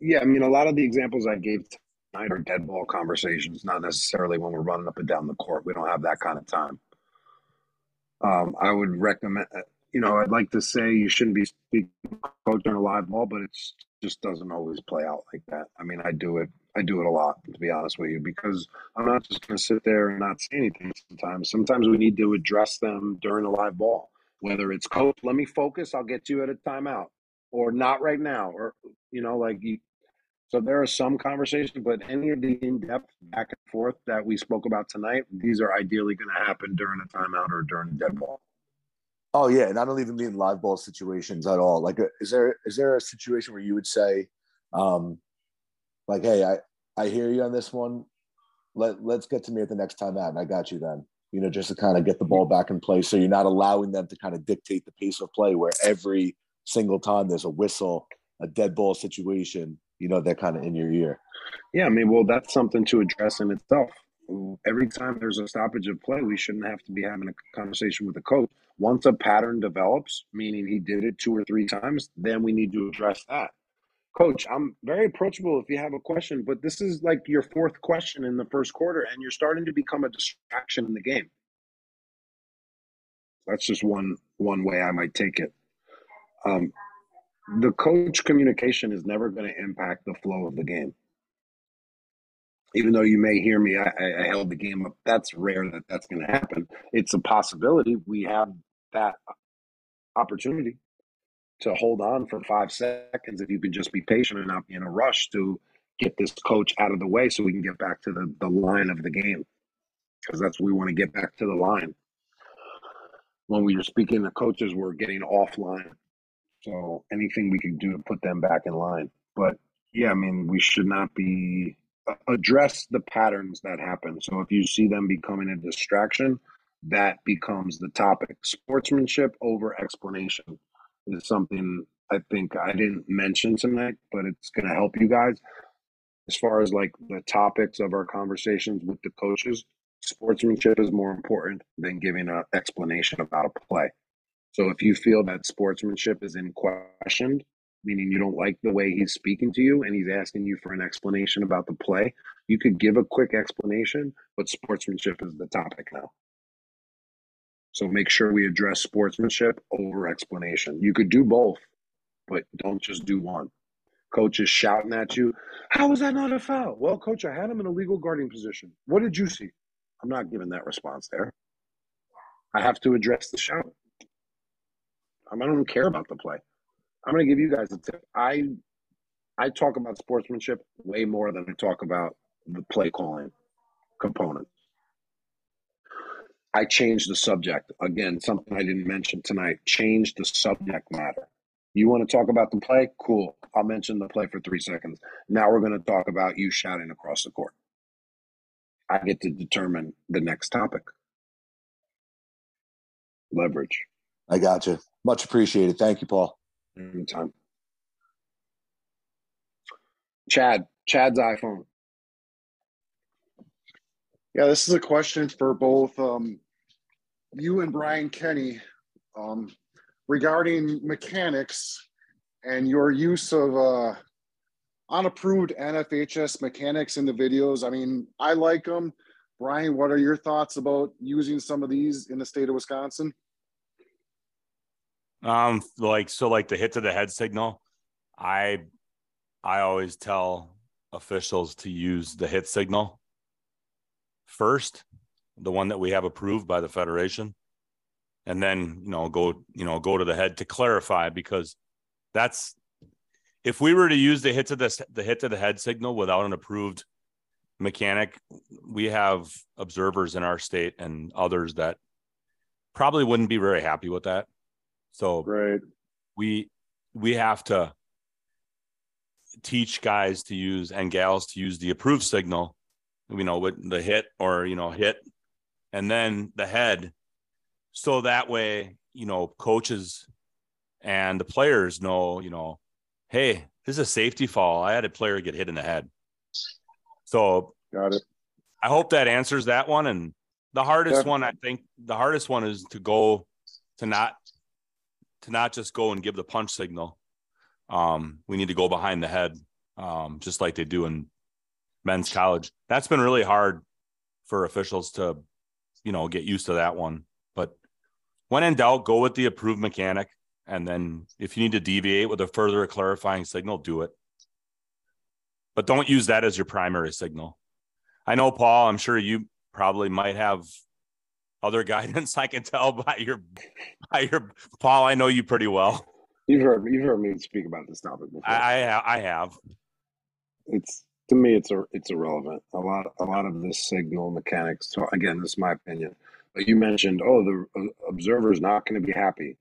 Yeah, I mean, a lot of the examples I gave tonight are dead ball conversations, not necessarily when we're running up and down the court. We don't have that kind of time. Um, I would recommend, you know, I'd like to say you shouldn't be speaking coach on a live ball, but it just doesn't always play out like that. I mean, I do it, I do it a lot, to be honest with you, because I'm not just going to sit there and not say anything. Sometimes, sometimes we need to address them during a live ball. Whether it's coach, let me focus, I'll get you at a timeout, or not right now, or you know, like you, so there are some conversations, but any of the in-depth back and forth that we spoke about tonight, these are ideally going to happen during a timeout or during a dead ball. Oh yeah, and I don't even mean live ball situations at all. Like, uh, is there is there a situation where you would say, um, like, hey, I I hear you on this one. Let let's get to me at the next time out, and I got you then. You know, just to kind of get the ball back in play, so you're not allowing them to kind of dictate the pace of play, where every single time there's a whistle, a dead ball situation, you know they're kind of in your ear. Yeah, I mean, well, that's something to address in itself. Every time there's a stoppage of play, we shouldn't have to be having a conversation with the coach. Once a pattern develops, meaning he did it two or three times, then we need to address that. Coach, I'm very approachable if you have a question, but this is like your fourth question in the first quarter, and you're starting to become a distraction in the game. That's just one one way I might take it. Um, the coach communication is never going to impact the flow of the game. Even though you may hear me, I, I held the game up. That's rare that that's going to happen. It's a possibility. We have that opportunity to hold on for five seconds if you can just be patient and not be in a rush to get this coach out of the way so we can get back to the, the line of the game. Because that's we want to get back to the line. When we were speaking to coaches, we're getting offline so anything we could do to put them back in line. But yeah, I mean, we should not be address the patterns that happen. So if you see them becoming a distraction, that becomes the topic. Sportsmanship over explanation is something I think I didn't mention tonight, but it's going to help you guys as far as like the topics of our conversations with the coaches. Sportsmanship is more important than giving an explanation about a play. So if you feel that sportsmanship is in question, meaning you don't like the way he's speaking to you and he's asking you for an explanation about the play, you could give a quick explanation, but sportsmanship is the topic now. So make sure we address sportsmanship over explanation. You could do both, but don't just do one. Coach is shouting at you, How is that not a foul? Well, coach, I had him in a legal guarding position. What did you see? I'm not giving that response there. I have to address the shout. I don't care about the play. I'm going to give you guys a tip. I I talk about sportsmanship way more than I talk about the play calling component. I changed the subject. Again, something I didn't mention tonight. Change the subject matter. You want to talk about the play? Cool. I'll mention the play for three seconds. Now we're going to talk about you shouting across the court. I get to determine the next topic. Leverage. I got you. Much appreciated. Thank you, Paul. Anytime. Chad, Chad's iPhone. Yeah, this is a question for both um, you and Brian Kenney um, regarding mechanics and your use of uh, unapproved NFHS mechanics in the videos. I mean, I like them. Brian, what are your thoughts about using some of these in the state of Wisconsin? Um, like so, like the hit to the head signal. I, I always tell officials to use the hit signal first, the one that we have approved by the federation, and then you know go you know go to the head to clarify because that's if we were to use the hit to the the hit to the head signal without an approved mechanic, we have observers in our state and others that probably wouldn't be very happy with that. So right. we we have to teach guys to use and gals to use the approved signal, you know, with the hit or you know, hit and then the head. So that way, you know, coaches and the players know, you know, hey, this is a safety fall. I had a player get hit in the head. So got it. I hope that answers that one. And the hardest one, I think the hardest one is to go to not to not just go and give the punch signal. Um, we need to go behind the head um, just like they do in men's college. That's been really hard for officials to, you know, get used to that one. But when in doubt, go with the approved mechanic. And then if you need to deviate with a further clarifying signal, do it. But don't use that as your primary signal. I know, Paul, I'm sure you probably might have other [LAUGHS] guidance. I can tell by your by your Paul. I know you pretty well. You've heard you've heard me speak about this topic before. I I, I have. It's to me, it's a it's irrelevant. A lot a lot of this signal mechanics. So again, this is my opinion. But you mentioned, oh, the uh, observer is not going to be happy.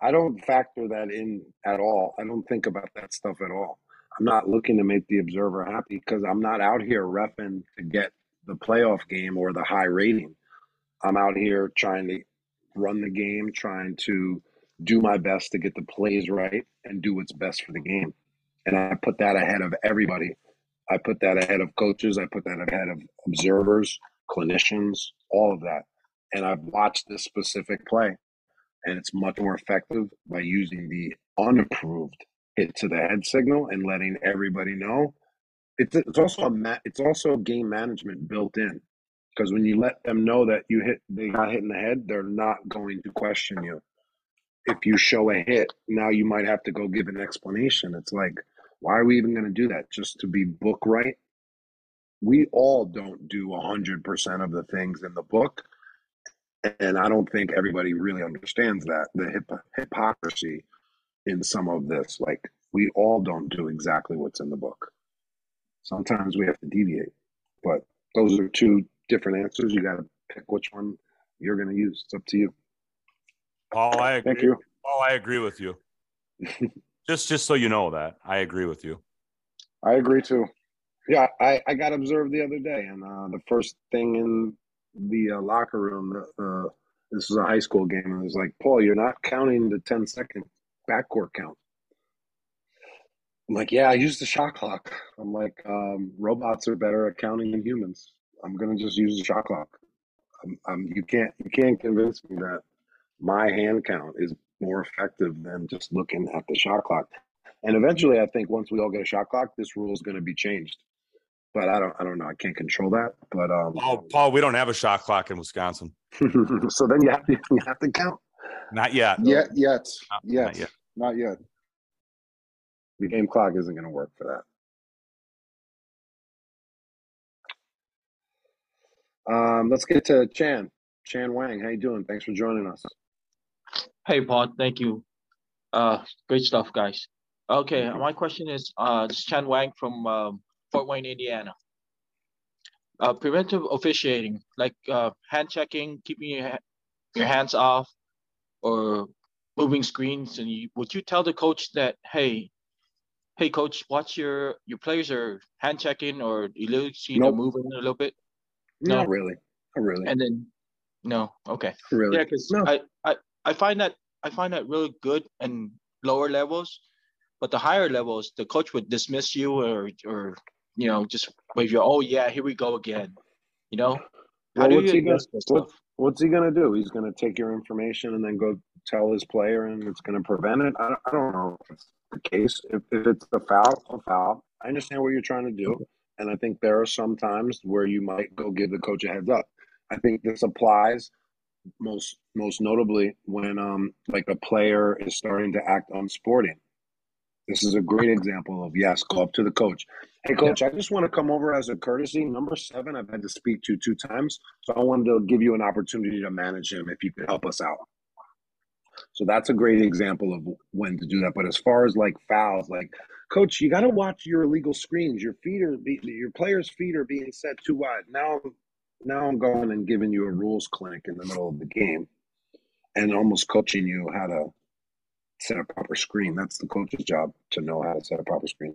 I don't factor that in at all. I don't think about that stuff at all. I'm not looking to make the observer happy because I'm not out here refing to get the playoff game or the high rating. I'm out here trying to run the game, trying to do my best to get the plays right and do what's best for the game. And I put that ahead of everybody. I put that ahead of coaches. I put that ahead of observers, clinicians, all of that. And I've watched this specific play, and it's much more effective by using the unapproved hit to the head signal and letting everybody know. It's, it's also a ma- it's also game management built in because when you let them know that you hit they got hit in the head, they're not going to question you. If you show a hit, now you might have to go give an explanation. It's like, why are we even going to do that? Just to be book right? We all don't do 100% of the things in the book. And I don't think everybody really understands that the hip- hypocrisy in some of this. Like, we all don't do exactly what's in the book. Sometimes we have to deviate. But those are two different answers. You got to pick which one you're going to use. It's up to you. Paul, I agree. Thank you. Paul, I agree with you. [LAUGHS] just just so you know that I agree with you. I agree too. Yeah, I, I got observed the other day, and uh, the first thing in the uh, locker room, uh, this was a high school game, and it was like, Paul, you're not counting the 10 second backcourt count. I'm like, yeah, I use the shot clock. I'm like, um, robots are better at counting than humans. I'm gonna just use the shot clock. I'm, I'm, you can't you can't convince me that my hand count is more effective than just looking at the shot clock. And eventually, I think once we all get a shot clock, this rule is going to be changed. But I don't, I don't know. I can't control that. But um, Paul, Paul, we don't have a shot clock in Wisconsin. [LAUGHS] so then you have to [LAUGHS] you have to count. Not yet. Yet, yet, Not- yet, not yet. not yet. The game clock isn't going to work for that. Um, let's get to Chan. Chan Wang, how you doing? Thanks for joining us. Hey, Paul. Thank you. Uh, great stuff, guys. Okay, my question is, uh, this is Chan Wang from um, Fort Wayne, Indiana. Uh, preventive officiating, like uh, hand checking, keeping your ha- your hands off, or moving screens, and you, would you tell the coach that, hey, hey, coach, watch your your players are hand checking or you them Nope. moving a little bit? No. Not really. Not really. And then, no, okay. really. Yeah, because No. I, I I find that I find that really good in lower levels, but the higher levels, the coach would dismiss you or or you know just wave you. Oh yeah, here we go again. You know, how Well, do what's you he gonna this what, stuff? What's he gonna do? He's gonna take your information and then go tell his player, and it's gonna prevent it. I, don't- I don't know if it's the case. If, if it's a foul, a foul. I understand what you're trying to do, and I think there are some times where you might go give the coach a heads up. I think this applies most most notably when um like a player is starting to act unsporting. This is a great example of yes, go up to the coach. Hey, coach, I just want to come over as a courtesy. Number seven, I've had to speak to two times, so I wanted to give you an opportunity to manage him if you could help us out. So that's a great example of when to do that. But as far as like fouls, like coach, you got to watch your illegal screens. Your feet are be, your players' feet are being set too wide. Now, now I'm going and giving you a rules clinic in the middle of the game, and almost coaching you how to set a proper screen. That's the coach's job to know how to set a proper screen.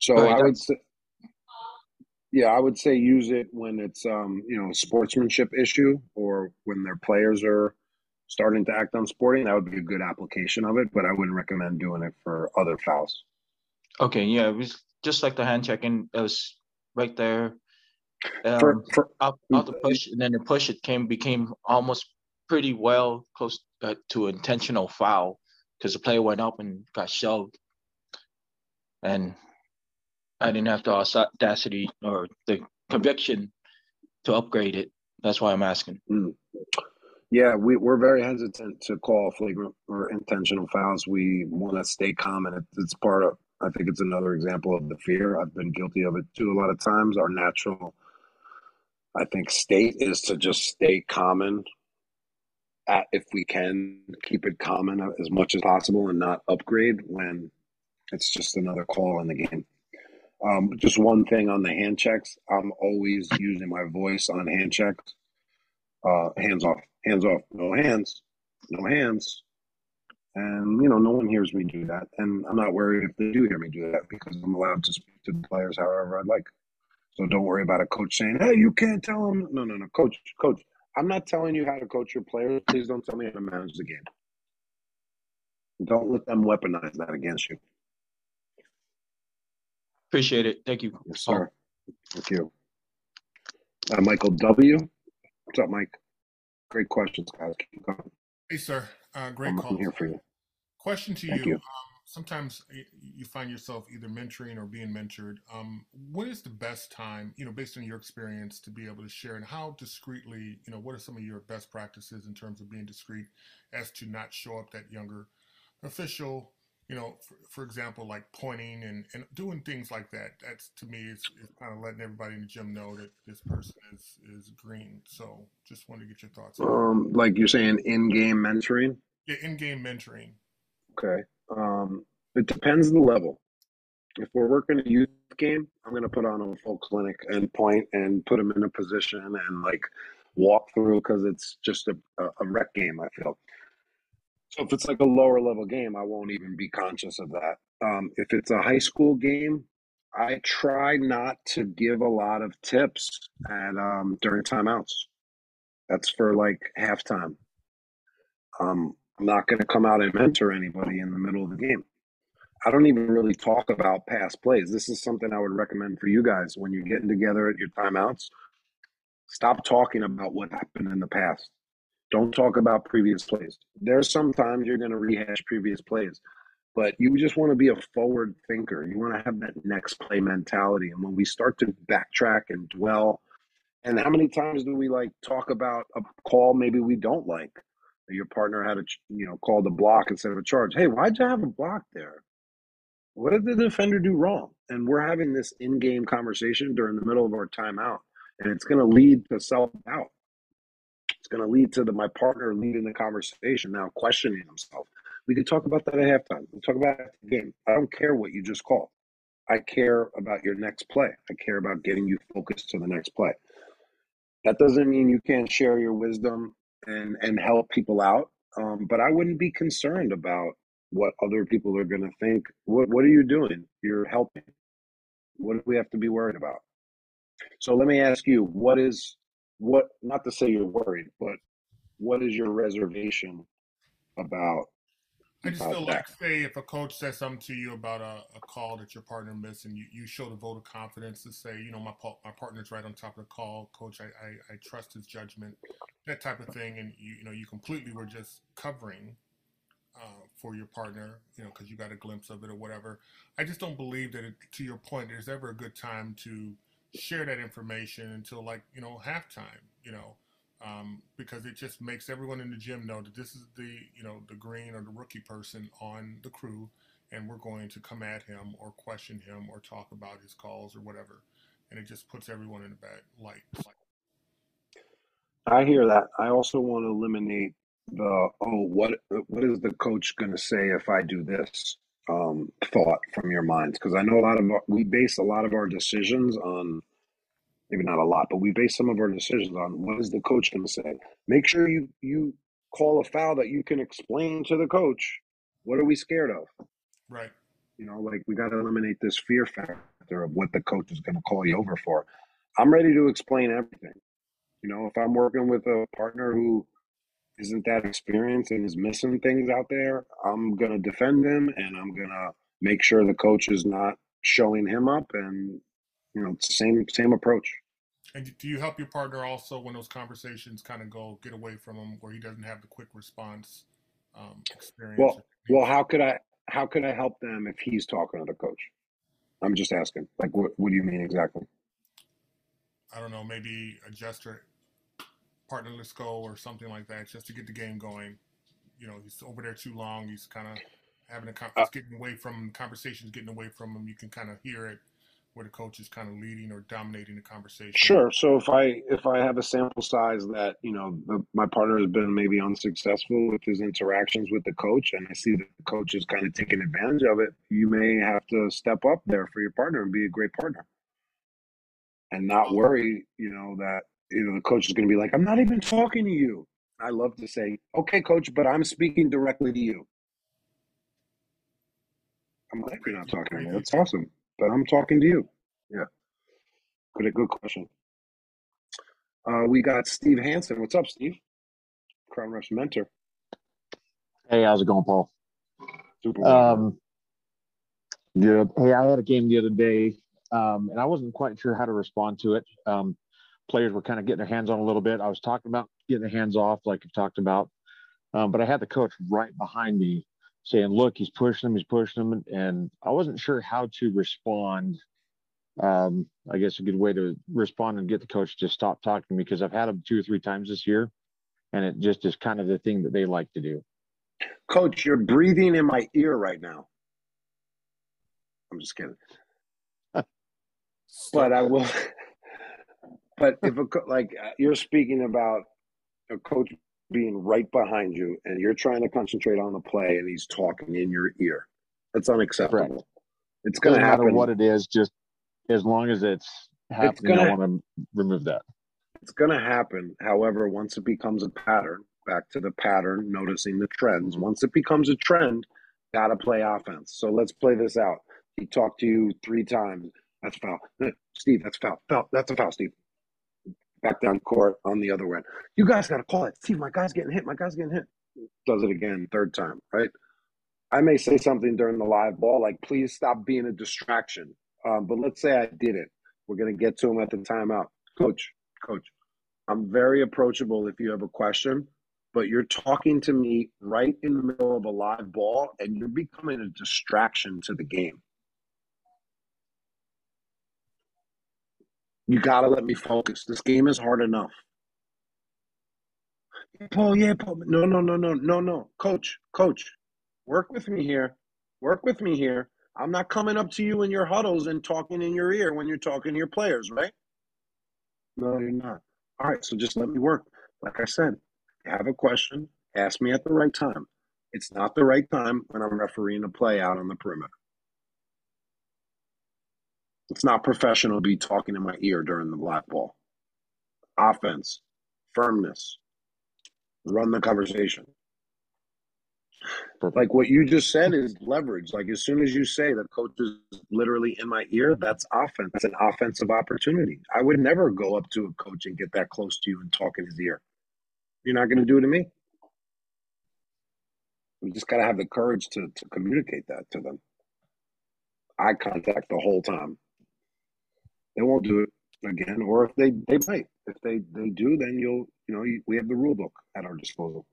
So I would say, yeah, I would say use it when it's um, you know a sportsmanship issue or when their players are starting to act unsporting. That would be a good application of it, but I wouldn't recommend doing it for other fouls. Okay, yeah, it was just like the hand checking. It was right there. For- Um, for- out, out the push, and then the push it came became almost pretty well close uh, to intentional foul because the player went up and got shoved. And I didn't have the audacity or the conviction to upgrade it. That's why I'm asking. Mm. Yeah, we, we're very hesitant to call flagrant or intentional fouls. We want to stay calm, and it, it's part of. I think it's another example of the fear. I've been guilty of it too a lot of times. Our natural, I think, state is to just stay common. At, if we can keep it common as much as possible and not upgrade when it's just another call in the game. Um, just one thing on the hand checks. I'm always using my voice on hand checks. Uh, hands off, hands off, no hands, no hands. And, you know, no one hears me do that. And I'm not worried if they do hear me do that because I'm allowed to speak to the players however I'd like. So don't worry about a coach saying, hey, you can't tell them. No, no, no. Coach, coach, I'm not telling you how to coach your players. Please don't tell me how to manage the game. Don't let them weaponize that against you. Appreciate it. Thank you. Yes, sir. Thank you. Uh, Michael W. What's up, Mike? Great questions, guys. Keep going. Hey, sir. Uh, great I'm, call. I'm here for you. Question to Thank you. you. Um, sometimes you find yourself either mentoring or being mentored. Um, when is the best time, you know, based on your experience, to be able to share, and how discreetly, you know, what are some of your best practices in terms of being discreet as to not show up that younger official? You know, for, for example, like pointing and, and doing things like that. That's to me is, is kind of letting everybody in the gym know that this person is is green. So, just wanted to get your thoughts. on that. Um, like you're saying, in-game mentoring. Yeah, in-game mentoring. Okay. Um, it depends the level. If we're working a youth game, I'm going to put on a full clinic and point and put them in a position and like walk through because it's just a, a, a rec game, I feel. So if it's like a lower level game, I won't even be conscious of that. Um, if it's a high school game, I try not to give a lot of tips at um, during timeouts. That's for like halftime. Um, I'm not going to come out and mentor anybody in the middle of the game. I don't even really talk about past plays. This is something I would recommend for you guys when you're getting together at your timeouts. Stop talking about what happened in the past. Don't talk about previous plays. There's sometimes you're going to rehash previous plays, but you just want to be a forward thinker. You want to have that next play mentality. And when we start to backtrack and dwell, and how many times do we like talk about a call maybe we don't like? Your partner had a you know called a block instead of a charge. Hey, why'd you have a block there? What did the defender do wrong? And we're having this in-game conversation during the middle of our timeout, and it's going to lead to self-doubt. Going to lead to the, my partner leading the conversation now, questioning himself. We could talk about that at halftime. We talk about the game. I don't care what you just called. I care about your next play. I care about getting you focused to the next play. That doesn't mean you can't share your wisdom and and help people out. Um, but I wouldn't be concerned about what other people are going to think. What what are you doing? You're helping. What do we have to be worried about? So let me ask you, what is what? Not to say you're worried, but what is your reservation about I just about feel that? like, say, if a coach says something to you about a, a call that your partner missed, and you, you show the vote of confidence to say, you know, my my partner's right on top of the call, coach, I, I, I trust his judgment, that type of thing, and you you know, you completely were just covering uh, for your partner, you know, because you got a glimpse of it or whatever. I just don't believe that, it, to your point, there's ever a good time to share that information until like you know halftime, you know, um, because it just makes everyone in the gym know that this is the you know the green or the rookie person on the crew, and we're going to come at him or question him or talk about his calls or whatever, and it just puts everyone in a bad light. I hear that. I also want to eliminate the oh what what is the coach going to say if I do this um, thought from your minds because I know a lot of our, we base a lot of our decisions on maybe not a lot but we base some of our decisions on what is the coach going to say. Make sure you you call a foul that you can explain to the coach. What are we scared of? Right. You know, like we got to eliminate this fear factor of what the coach is going to call you over for. I'm ready to explain everything. You know, if I'm working with a partner who isn't that experienced and is missing things out there, I'm gonna defend him and I'm gonna make sure the coach is not showing him up and you know, it's the same same approach. And do you help your partner also when those conversations kind of go get away from him, where he doesn't have the quick response um, experience? Well well how could I how could I help them if he's talking to the coach? I'm just asking. Like, what what do you mean exactly? I don't know, maybe adjust your partner let's go or something like that, just to get the game going. You know, he's over there too long. He's kind of having a con- Uh, getting away from conversations, getting away from him. You can kind of hear it where the coach is kind of leading or dominating the conversation. Sure. So if I if I have a sample size that you know the, my partner has been maybe unsuccessful with his interactions with the coach, and I see that the coach is kind of taking advantage of it, you may have to step up there for your partner and be a great partner, and not worry. You know that you know the coach is going to be like, "I'm not even talking to you." I love to say, "Okay, coach, but I'm speaking directly to you." I'm glad you're not talking to me. That's awesome, but I'm talking to you. Yeah. Good, good question. Uh, we got Steve Hansen. What's up, Steve? Crown Refs mentor. Hey, how's it going, Paul? Super. Um, good. Hey, I had a game the other day, um, and I wasn't quite sure how to respond to it. Um, players were kind of getting their hands on a little bit. I was talking about getting their hands off, like you've talked about, um, but I had the coach right behind me saying, "Look, he's pushing him, he's pushing him," and I wasn't sure how to respond. Um, I guess a good way to respond and get the coach to stop talking to me because I've had him two or three times this year, and it just is kind of the thing that they like to do. Coach, you're breathing in my ear right now. I'm just kidding. [LAUGHS] but I will. But if a like uh, you're speaking about a coach being right behind you and you're trying to concentrate on the play and he's talking in your ear, that's unacceptable. Correct. It's going to matter happen. what it is, just as long as it's happening, gonna- I want to remove that. It's going to happen. However, once it becomes a pattern, back to the pattern, noticing the trends. Once it becomes a trend, got to play offense. So let's play this out. He talked to you three times. That's foul. [LAUGHS] Steve, that's foul. Foul. That's a foul, Steve. Back down court on the other end. You guys got to call it. Steve, my guy's getting hit. My guy's getting hit. Does it again, third time, right? I may say something during the live ball, like, please stop being a distraction. Um, but let's say I did it. We're going to get to him at the timeout. Coach, coach, I'm very approachable if you have a question, but you're talking to me right in the middle of a live ball and you're becoming a distraction to the game. You got to let me focus. This game is hard enough. Paul, yeah, Paul. No, no, no, no, no, no. Coach, coach, work with me here. Work with me here. I'm not coming up to you in your huddles and talking in your ear when you're talking to your players, right? No, you're not. All right, so just let me work. Like I said, have a question, ask me at the right time. It's not the right time when I'm refereeing a play out on the perimeter. It's not professional to be talking in my ear during the black ball. Offense, firmness, run the conversation. Like what you just said is leverage. Like as soon as you say the coach is literally in my ear, that's offense. That's an offensive opportunity. I would never go up to a coach and get that close to you and talk in his ear. You're not going to do it to me. We just got to have the courage to, to communicate that to them. Eye contact the whole time. They won't do it again, or if they they might. If they they do, then you'll you know you, we have the rule book at our disposal.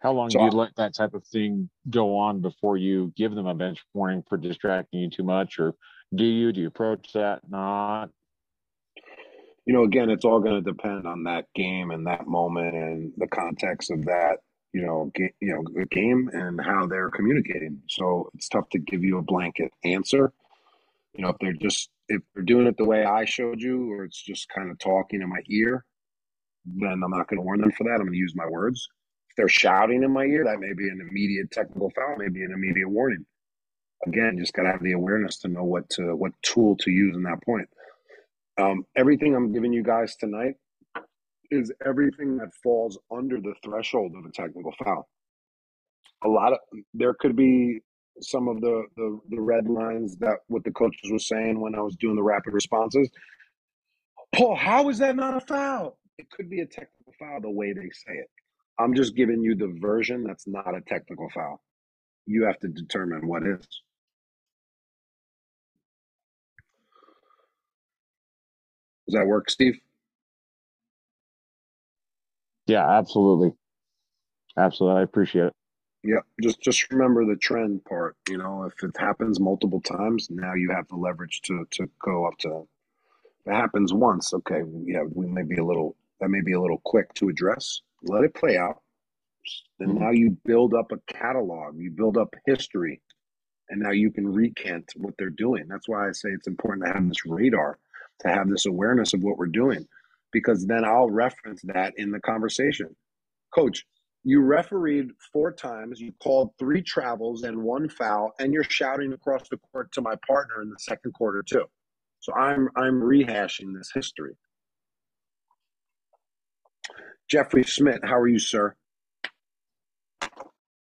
How long So do you let that type of thing go on before you give them a bench warning for distracting you too much, or do you do you approach that not? you know, again, it's all going to depend on that game and that moment and the context of that, you know, ga- you know, the game and how they're communicating. So it's tough to give you a blanket answer. You know, if they're just if they're doing it the way I showed you, or it's just kind of talking in my ear, then I'm not going to warn them for that. I'm going to use my words. If they're shouting in my ear, that may be an immediate technical foul, maybe an immediate warning. Again, just got to have the awareness to know what to what tool to use in that point. Um, everything I'm giving you guys tonight is everything that falls under the threshold of a technical foul. A lot of there could be some of the, the the red lines that what the coaches were saying when I was doing the rapid responses. Paul, how is that not a foul? It could be a technical foul the way they say it. I'm just giving you the version that's not a technical foul. You have to determine what is. Does that work, Steve? Yeah, absolutely, absolutely. I appreciate it. Yeah, just just remember the trend part. You know, if it happens multiple times, now you have the leverage to to go up to. If it happens once, okay, yeah, we may be a little that may be a little quick to address. Let it play out. Then mm-hmm. now you build up a catalog, you build up history, and now you can recant what they're doing. That's why I say it's important to have this radar, to have this awareness of what we're doing, because then I'll reference that in the conversation. Coach, you refereed four times, you called three travels and one foul, and you're shouting across the court to my partner in the second quarter too. So I'm I'm rehashing this history. Jeffrey Smith, how are you, sir?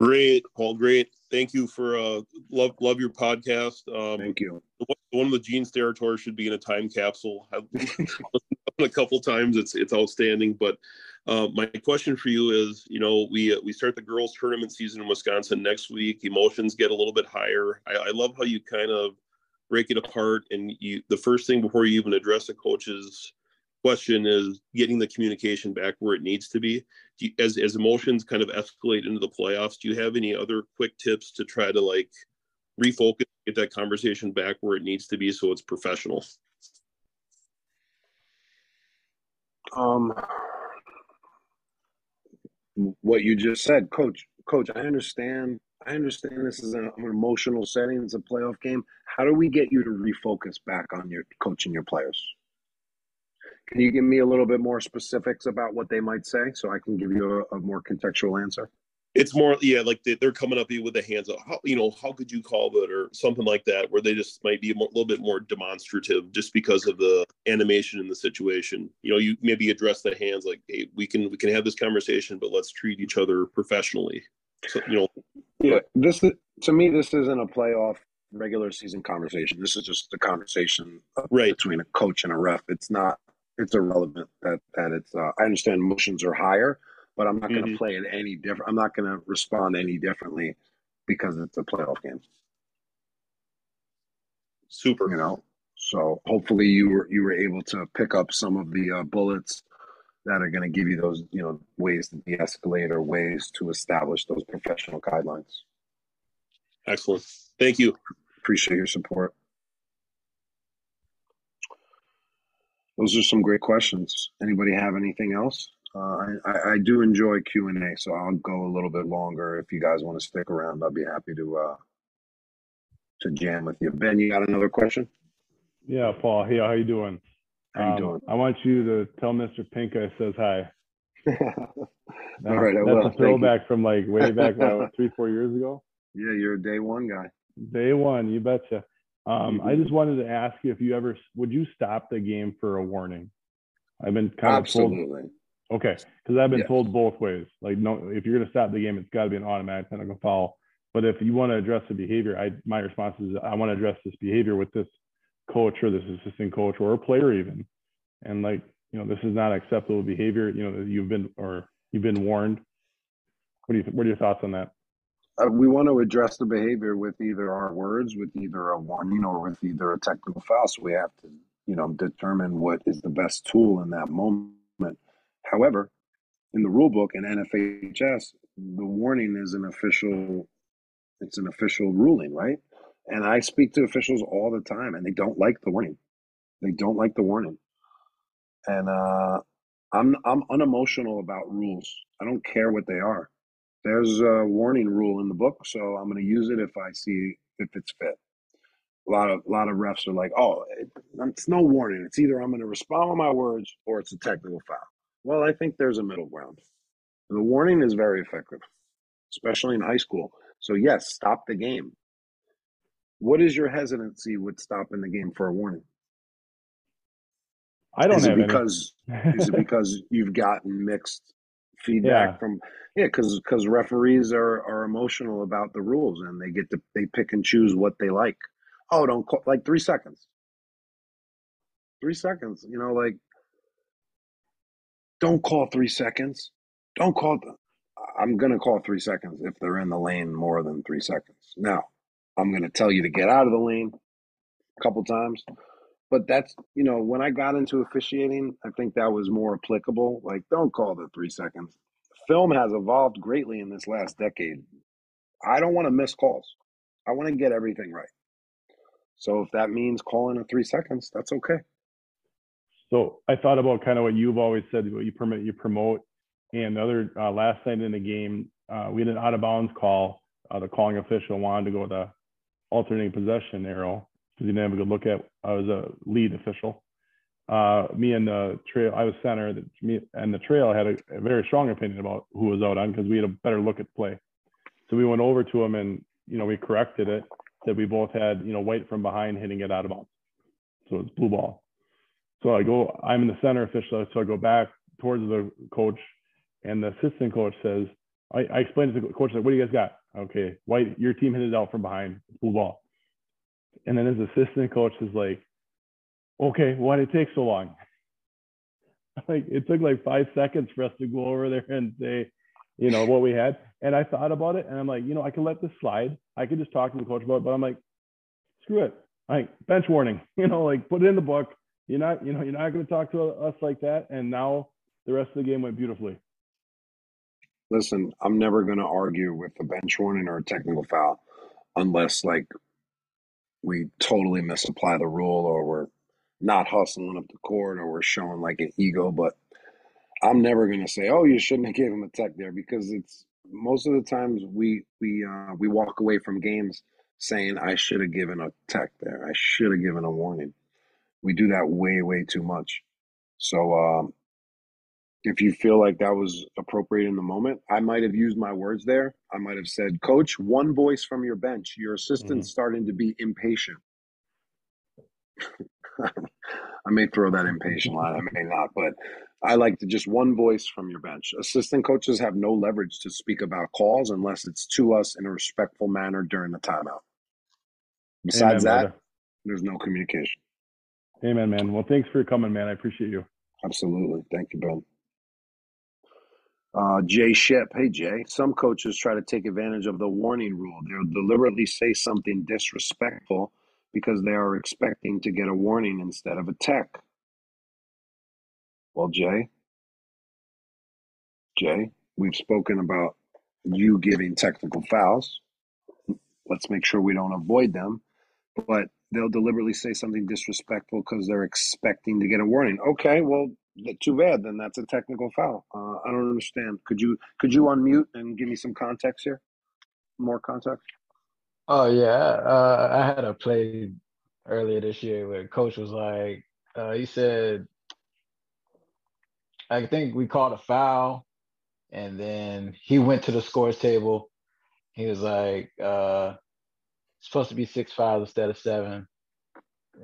Great, Paul. Great. Thank you for uh love love your podcast. Um Thank you. One of the genes territory should be in a time capsule. I've [LAUGHS] listened a couple times. It's it's outstanding. But uh, my question for you is, you know, we uh, we start the girls tournament season in Wisconsin next week. Emotions get a little bit higher. I, I love how you kind of break it apart, and you the first thing before you even address a coach's question is getting the communication back where it needs to be. You, as as emotions kind of escalate into the playoffs, do you have any other quick tips to try to like refocus, get that conversation back where it needs to be, so it's professional? Um, what you just said, Coach. Coach, I understand. I understand this is an, emotional setting. It's a playoff game. How do we get you to refocus back on your coaching your players? Can you give me a little bit more specifics about what they might say so I can give you a, a more contextual answer? It's more, yeah, like they, are coming up with the hands up. How, you know, how could you call it or something like that, where they just might be a more, little bit more demonstrative just because of the animation in the situation. You know, you maybe address the hands like, hey, we can we can have this conversation, but let's treat each other professionally. So, you know, yeah, this to me, this isn't a playoff regular season conversation. This is just a conversation right between a coach and a ref. It's not it's irrelevant that that it's. Uh, I understand emotions are higher, but I'm not going to Mm-hmm. play it any different. I'm not going to respond any differently because it's a playoff game. Super. You know, so hopefully you were you were able to pick up some of the uh, bullets that are going to give you those you know ways to de-escalate or ways to establish those professional guidelines. Excellent. Thank you. Appreciate your support. Those are some great questions. Anybody have anything else? Uh, I, I, I do enjoy Q and A, so I'll go a little bit longer. If you guys want to stick around, I'll be happy to uh, to jam with you. Ben, you got another question? Yeah, Paul. Hey, how you doing? How you Um, doing? I want you to tell Mr. Pink I says hi. [LAUGHS] All right, I that's will. a throwback from like way back uh, [LAUGHS] three, four years ago. Yeah, you're a day one guy. Day one, you betcha. Um, I Mhm. just wanted to ask you if you ever would you stop the game for a warning? I've been kind of told. Absolutely. Okay, because I've been Yes. told both ways. Like, no, if you're going to stop the game, it's got to be an automatic technical foul. But if you want to address the behavior, I my response is I want to address this behavior with this coach or this assistant coach or a player even, and like you know, this is not acceptable behavior. You know, you've been or you've been warned. What do you what are your thoughts on that? Uh, we want to address the behavior with either our words, with either a warning, or with either a technical foul. So we have to, you know, determine what is the best tool in that moment. However, in the rule book and NFHS, the warning is an official. It's an official ruling, right? And I speak to officials all the time, and they don't like the warning. They don't like the warning. And uh, I'm I'm unemotional about rules. I don't care what they are. There's a warning rule in the book, so I'm going to use it if I see if it's fit. A lot of a lot of refs are like, "Oh, it, it's no warning. It's either I'm going to respond with my words or it's a technical foul." Well, I think there's a middle ground. The warning is very effective, especially in high school. So yes, stop the game. What is your hesitancy with stopping the game for a warning? I don't is have it any. because is it [LAUGHS] because you've gotten mixed feedback Yeah. from yeah because because referees are are emotional about the rules and they get to they pick and choose what they like oh don't call like three seconds three seconds you know like don't call three seconds don't call th- i'm gonna call three seconds if they're in the lane more than three seconds now i'm gonna tell you to get out of the lane a couple times but that's you know when i got into officiating i think that was more applicable like don't call the three seconds film has evolved greatly in this last decade I don't want to miss calls. I want to get everything right. So if that means calling in three seconds, that's okay. So I thought about kind of what you've always said, what you permit, you promote. And the other uh, last night in the game, uh, we had an out of bounds call. Uh, the calling official wanted to go with a alternating possession arrow because he didn't have a good look at. I was a lead official. Uh, me and the trail, I was center. The, me and the trail had a, a very strong opinion about who was out on because we had a better look at play. So we went over to him and you know we corrected it. That we both had you know white from behind hitting it out of bounds. So it's blue ball. So I go, I'm in the center official, so I go back towards the coach, and the assistant coach says, I, I explained to the coach, like, what do you guys got? Okay, white, your team hit it out from behind, ball. And then his assistant coach is like, okay, why did it take so long? [LAUGHS] Like it took like five seconds for us to go over there and say, you know, what we had. And I thought about it and I'm like, you know, I can let this slide. I could just talk to the coach about it, but I'm like, screw it. Like bench warning, [LAUGHS] you know, like put it in the book. You're not, you know, you're not going to talk to us like that. And now the rest of the game went beautifully. Listen, I'm never going to argue with a bench warning or a technical foul unless like we totally misapply the rule or we're not hustling up the court or we're showing like an ego. But I'm never going to say, "Oh, you shouldn't have gave him a tech there," because it's most of the times we we uh, we walk away from games saying, "I should have given a tech there. I should have given a warning." We do that way way too much. So um, if you feel like that was appropriate in the moment, I might have used my words there. I might have said, "Coach, one voice from your bench. Your assistant's Mm-hmm. starting to be impatient." [LAUGHS] I may throw that impatient line, I may not, but I like to just one voice from your bench. Assistant coaches have no leverage to speak about calls unless it's to us in a respectful manner during the timeout. Besides Amen, that, brother. there's no communication. Amen, man. Well, thanks for coming, man. I appreciate you. Absolutely. Thank you, Ben. Uh, Jay Ship. Hey, Jay. Some coaches try to take advantage of the warning rule. They'll deliberately say something disrespectful because they are expecting to get a warning instead of a tech. Well, Jay, Jay, we've spoken about you giving technical fouls. Let's make sure we don't avoid them. But they'll deliberately say something disrespectful because they're expecting to get a warning. Okay, well, too bad. Then that's a technical foul. Uh, I don't understand. Could you could you unmute and give me some context here? More context. Oh yeah, uh, I had a play earlier this year where coach was like, uh, he said, I think we called a foul, and then he went to the scores table. He was like, uh, supposed to be six fouls instead of seven,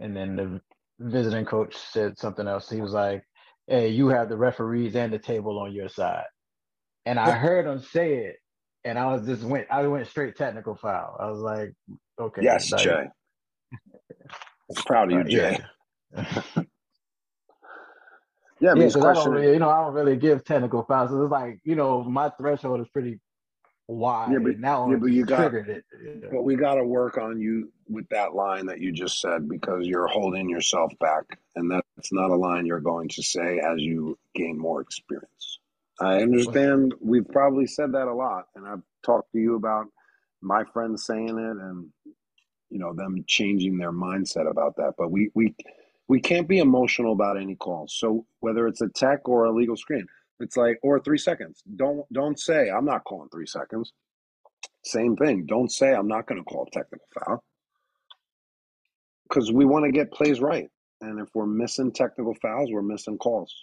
and then the visiting coach said something else. He was like, "Hey, you have the referees and the table on your side," and I heard him say it, and I was just went, I went straight technical foul. I was like, okay, Yes, like, Jay. I'm proud of you, Jay. yeah. Yeah, [LAUGHS] but Yeah, I don't really, you know, I don't really give technical fouls. So it's like, you know, my threshold is pretty wide. Yeah, but, one yeah, but you got, triggered it. Yeah. but we got to work on you with that line that you just said because you're holding yourself back, and that's not a line you're going to say as you gain more experience. I understand we've probably said that a lot, and I've talked to you about my friends saying it and you know them changing their mindset about that. But we we we can't be emotional about any calls. So whether it's a tech or a legal screen, it's like or three seconds. Don't don't say I'm not calling three seconds. Same thing. Don't say I'm not going to call a technical foul because we want to get plays right. And if we're missing technical fouls, we're missing calls.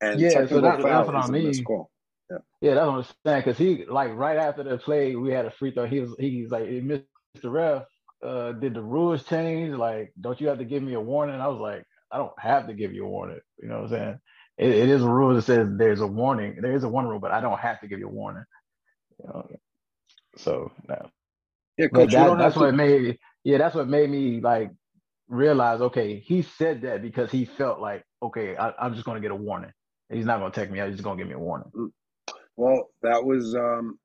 And Yeah, so technical that, foul that's what I is missed mean. Yeah. Yeah, that's what I'm saying. Because he, like, right after the play, we had a free throw. He was, he's like, Mr. Ref, uh, did the rules change? Like, don't you have to give me a warning? I was like, I don't have to give you a warning. You know what I'm saying? It, it is a rule that says there's a warning. There is a one rule, but I don't have to give you a warning. You know? So, no. Yeah, coach, that, that's what to. made yeah, that's what made me like realize okay, he said that because he felt like okay, I, I'm just gonna get a warning. He's not gonna take me out. He's just gonna give me a warning. Well, that was um,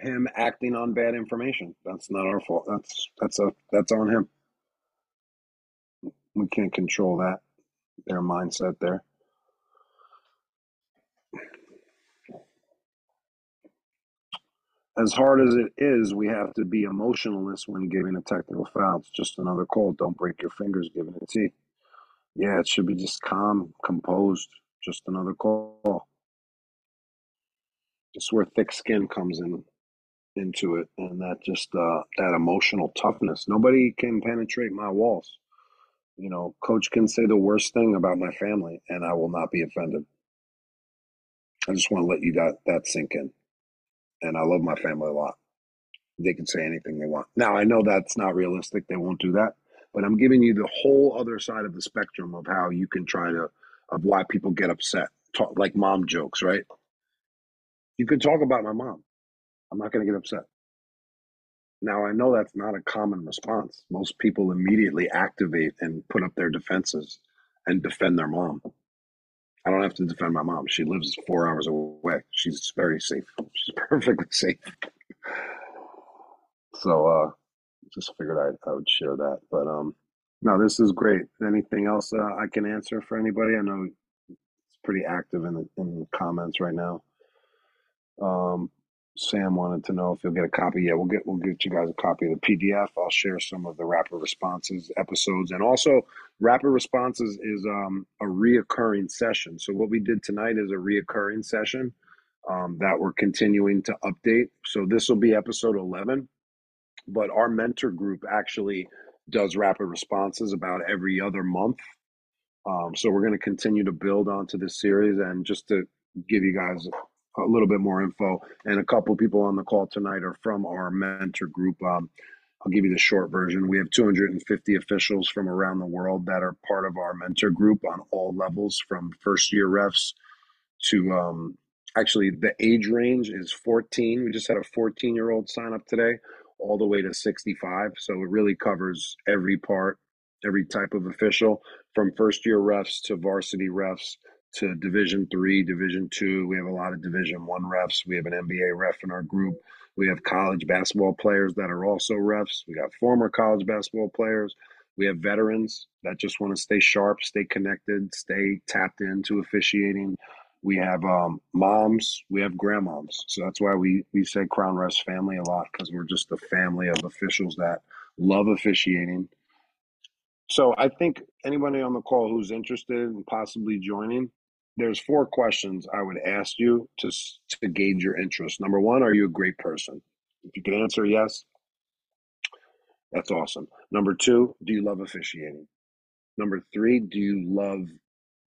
him acting on bad information. That's not our fault. That's that's a that's on him. We can't control that. Their mindset there. As hard as it is, we have to be emotionless when giving a technical foul. It's just another call. Don't break your fingers giving a T. Yeah, it should be just calm, composed. Just another call. It's where thick skin comes in into it, and that just uh, that emotional toughness. Nobody can penetrate my walls. You know, coach can say the worst thing about my family, and I will not be offended. I just want to let you that that sink in. And I love my family a lot. They can say anything they want. Now I know that's not realistic. They won't do that. But I'm giving you the whole other side of the spectrum of how you can try to of why people get upset. Talk like mom jokes, right? You can talk about my mom. I'm not going to get upset. Now, I know that's not a common response. Most people immediately activate and put up their defenses and defend their mom. I don't have to defend my mom. She lives four hours away. She's very safe. She's [LAUGHS] perfectly safe. So, uh, just figured I, I would share that. But um, no, this is great. Anything else uh, I can answer for anybody? I know it's pretty active in the, in the comments right now. Um, Sam wanted to know if you'll get a copy. Yeah, we'll get we'll get you guys a copy of the PDF. I'll share some of the rapid responses episodes, and also rapid responses is um, a reoccurring session. So what we did tonight is a reoccurring session um, that we're continuing to update. So this will be episode eleven, but our mentor group actually does rapid responses about every other month. Um, so we're going to continue to build onto this series, and just to give you guys a little bit more info. And a couple people on the call tonight are from our mentor group. Um, I'll give you the short version. We have 250 officials from around the world that are part of our mentor group on all levels, from first year refs to um, actually the age range is 14. We just had a 14 year old sign up today, all the way to 65. So it really covers every part, every type of official, from first year refs to varsity refs to Division three, Division two. We have a lot of Division one refs. We have an NBA ref in our group. We have college basketball players that are also refs. We got former college basketball players. We have veterans that just want to stay sharp, stay connected, stay tapped into officiating. We have um, moms, we have grandmoms. So that's why we, we say Crown Refs family a lot because we're just a family of officials that love officiating. So I think anybody on the call who's interested in possibly joining, there's four questions I would ask you to to gauge your interest. Number one, are you a great person? If you can answer yes, that's awesome. Number two, do you love officiating? Number three, do you love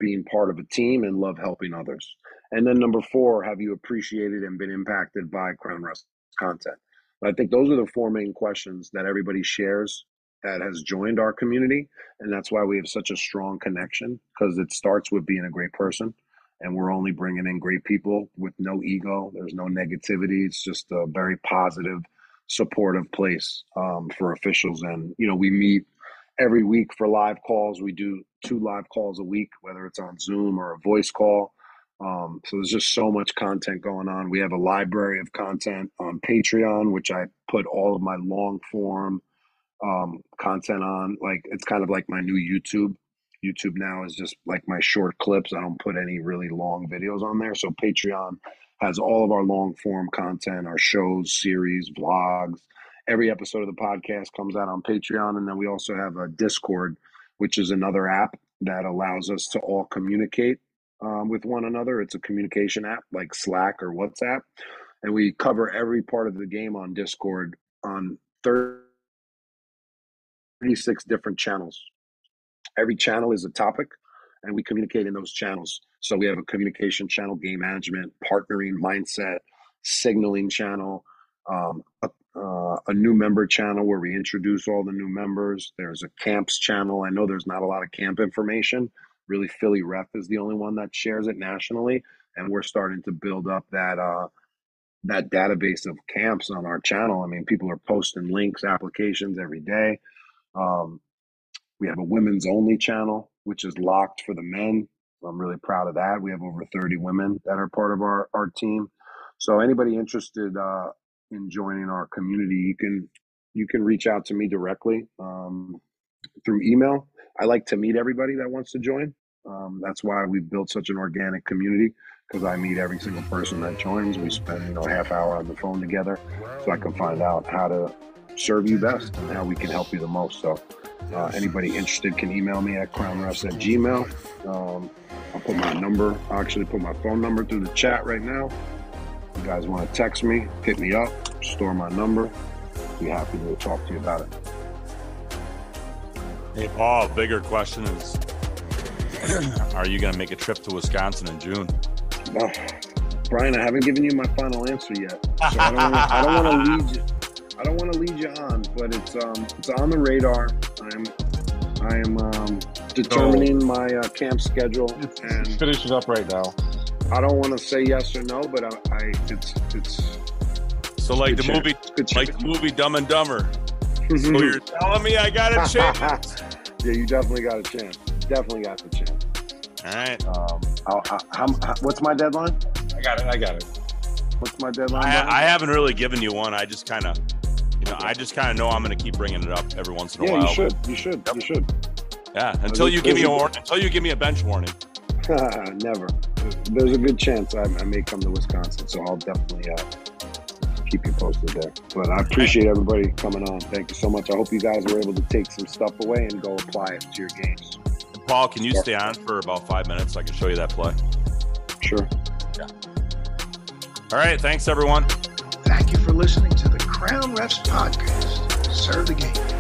being part of a team and love helping others? And then number four, have you appreciated and been impacted by Crown Refs content? I think those are the four main questions that everybody shares that has joined our community and that's why we have such a strong connection because it starts with being a great person and we're only bringing in great people with no ego there's no negativity it's just a very positive supportive place um, for officials and you know we meet every week for live calls we do two live calls a week whether it's on zoom or a voice call um, so there's just so much content going on we have a library of content on patreon which i put all of my long form um, content on. Like it's kind of like my new YouTube. YouTube now is just like my short clips. I don't put any really long videos on there. So Patreon has all of our long form content, our shows, series, vlogs. Every episode of the podcast comes out on Patreon. And then we also have a Discord, which is another app that allows us to all communicate um, with one another. It's a communication app like Slack or WhatsApp. And we cover every part of the game on Discord on Thursday 36 different channels. Every channel is a topic, and we communicate in those channels. So we have a communication channel, game management, partnering, mindset, signaling channel, um, a, uh, a new member channel where we introduce all the new members. There's a camps channel. I know there's not a lot of camp information. Really, Philly Ref is the only one that shares it nationally, and we're starting to build up that uh, that database of camps on our channel. I mean, people are posting links, applications every day. Um, we have a women's only channel, which is locked for the men. I'm really proud of that. We have over 30 women that are part of our, our team. So anybody interested uh, in joining our community, you can you can reach out to me directly um, through email. I like to meet everybody that wants to join. Um, that's why we've built such an organic community because I meet every single person that joins. We spend you know a half hour on the phone together, so I can find out how to serve you best and how we can help you the most. So uh, anybody interested can email me at crownrefs at gmail. Um, I'll put my number, I'll actually put my phone number through the chat right now. If you guys want to text me, hit me up, store my number. Be happy to talk to you about it. Hey, Paul, bigger question is [CLEARS THROAT] Are you going to make a trip to Wisconsin in June? Uh, Brian, I haven't given you my final answer yet. So I don't wanna, I don't want to lead you. I don't want to lead you on, but it's um it's on the radar. I'm I am um, determining my uh, camp schedule and Finish it up right now. I don't want to say yes or no, but I, I it's it's So, like the chance. movie, like the movie Dumb and Dumber. so you're telling me I got a [LAUGHS] chance? yeah, you definitely got a chance. Definitely got the chance. All right. Um, I'll, I, how, how, what's my deadline? I got it. I got it. What's my deadline? I, I haven't really given you one. I just kind of, you know, I just kind of know I'm going to keep bringing it up every once in a yeah, while. you should. You should. You should. Yeah, until you give me a warning, until you give me a bench warning. [LAUGHS] Never. There's a good chance I, I may come to Wisconsin, so I'll definitely uh, keep you posted there. But I appreciate everybody coming on. Thank you so much. I hope you guys were able to take some stuff away and go apply it to your games. Paul, can you stay on for about five minutes? so I can show you that play. Sure. Yeah. All right. Thanks, everyone. Thank you for listening to the Crown Refs Podcast. Serve the game.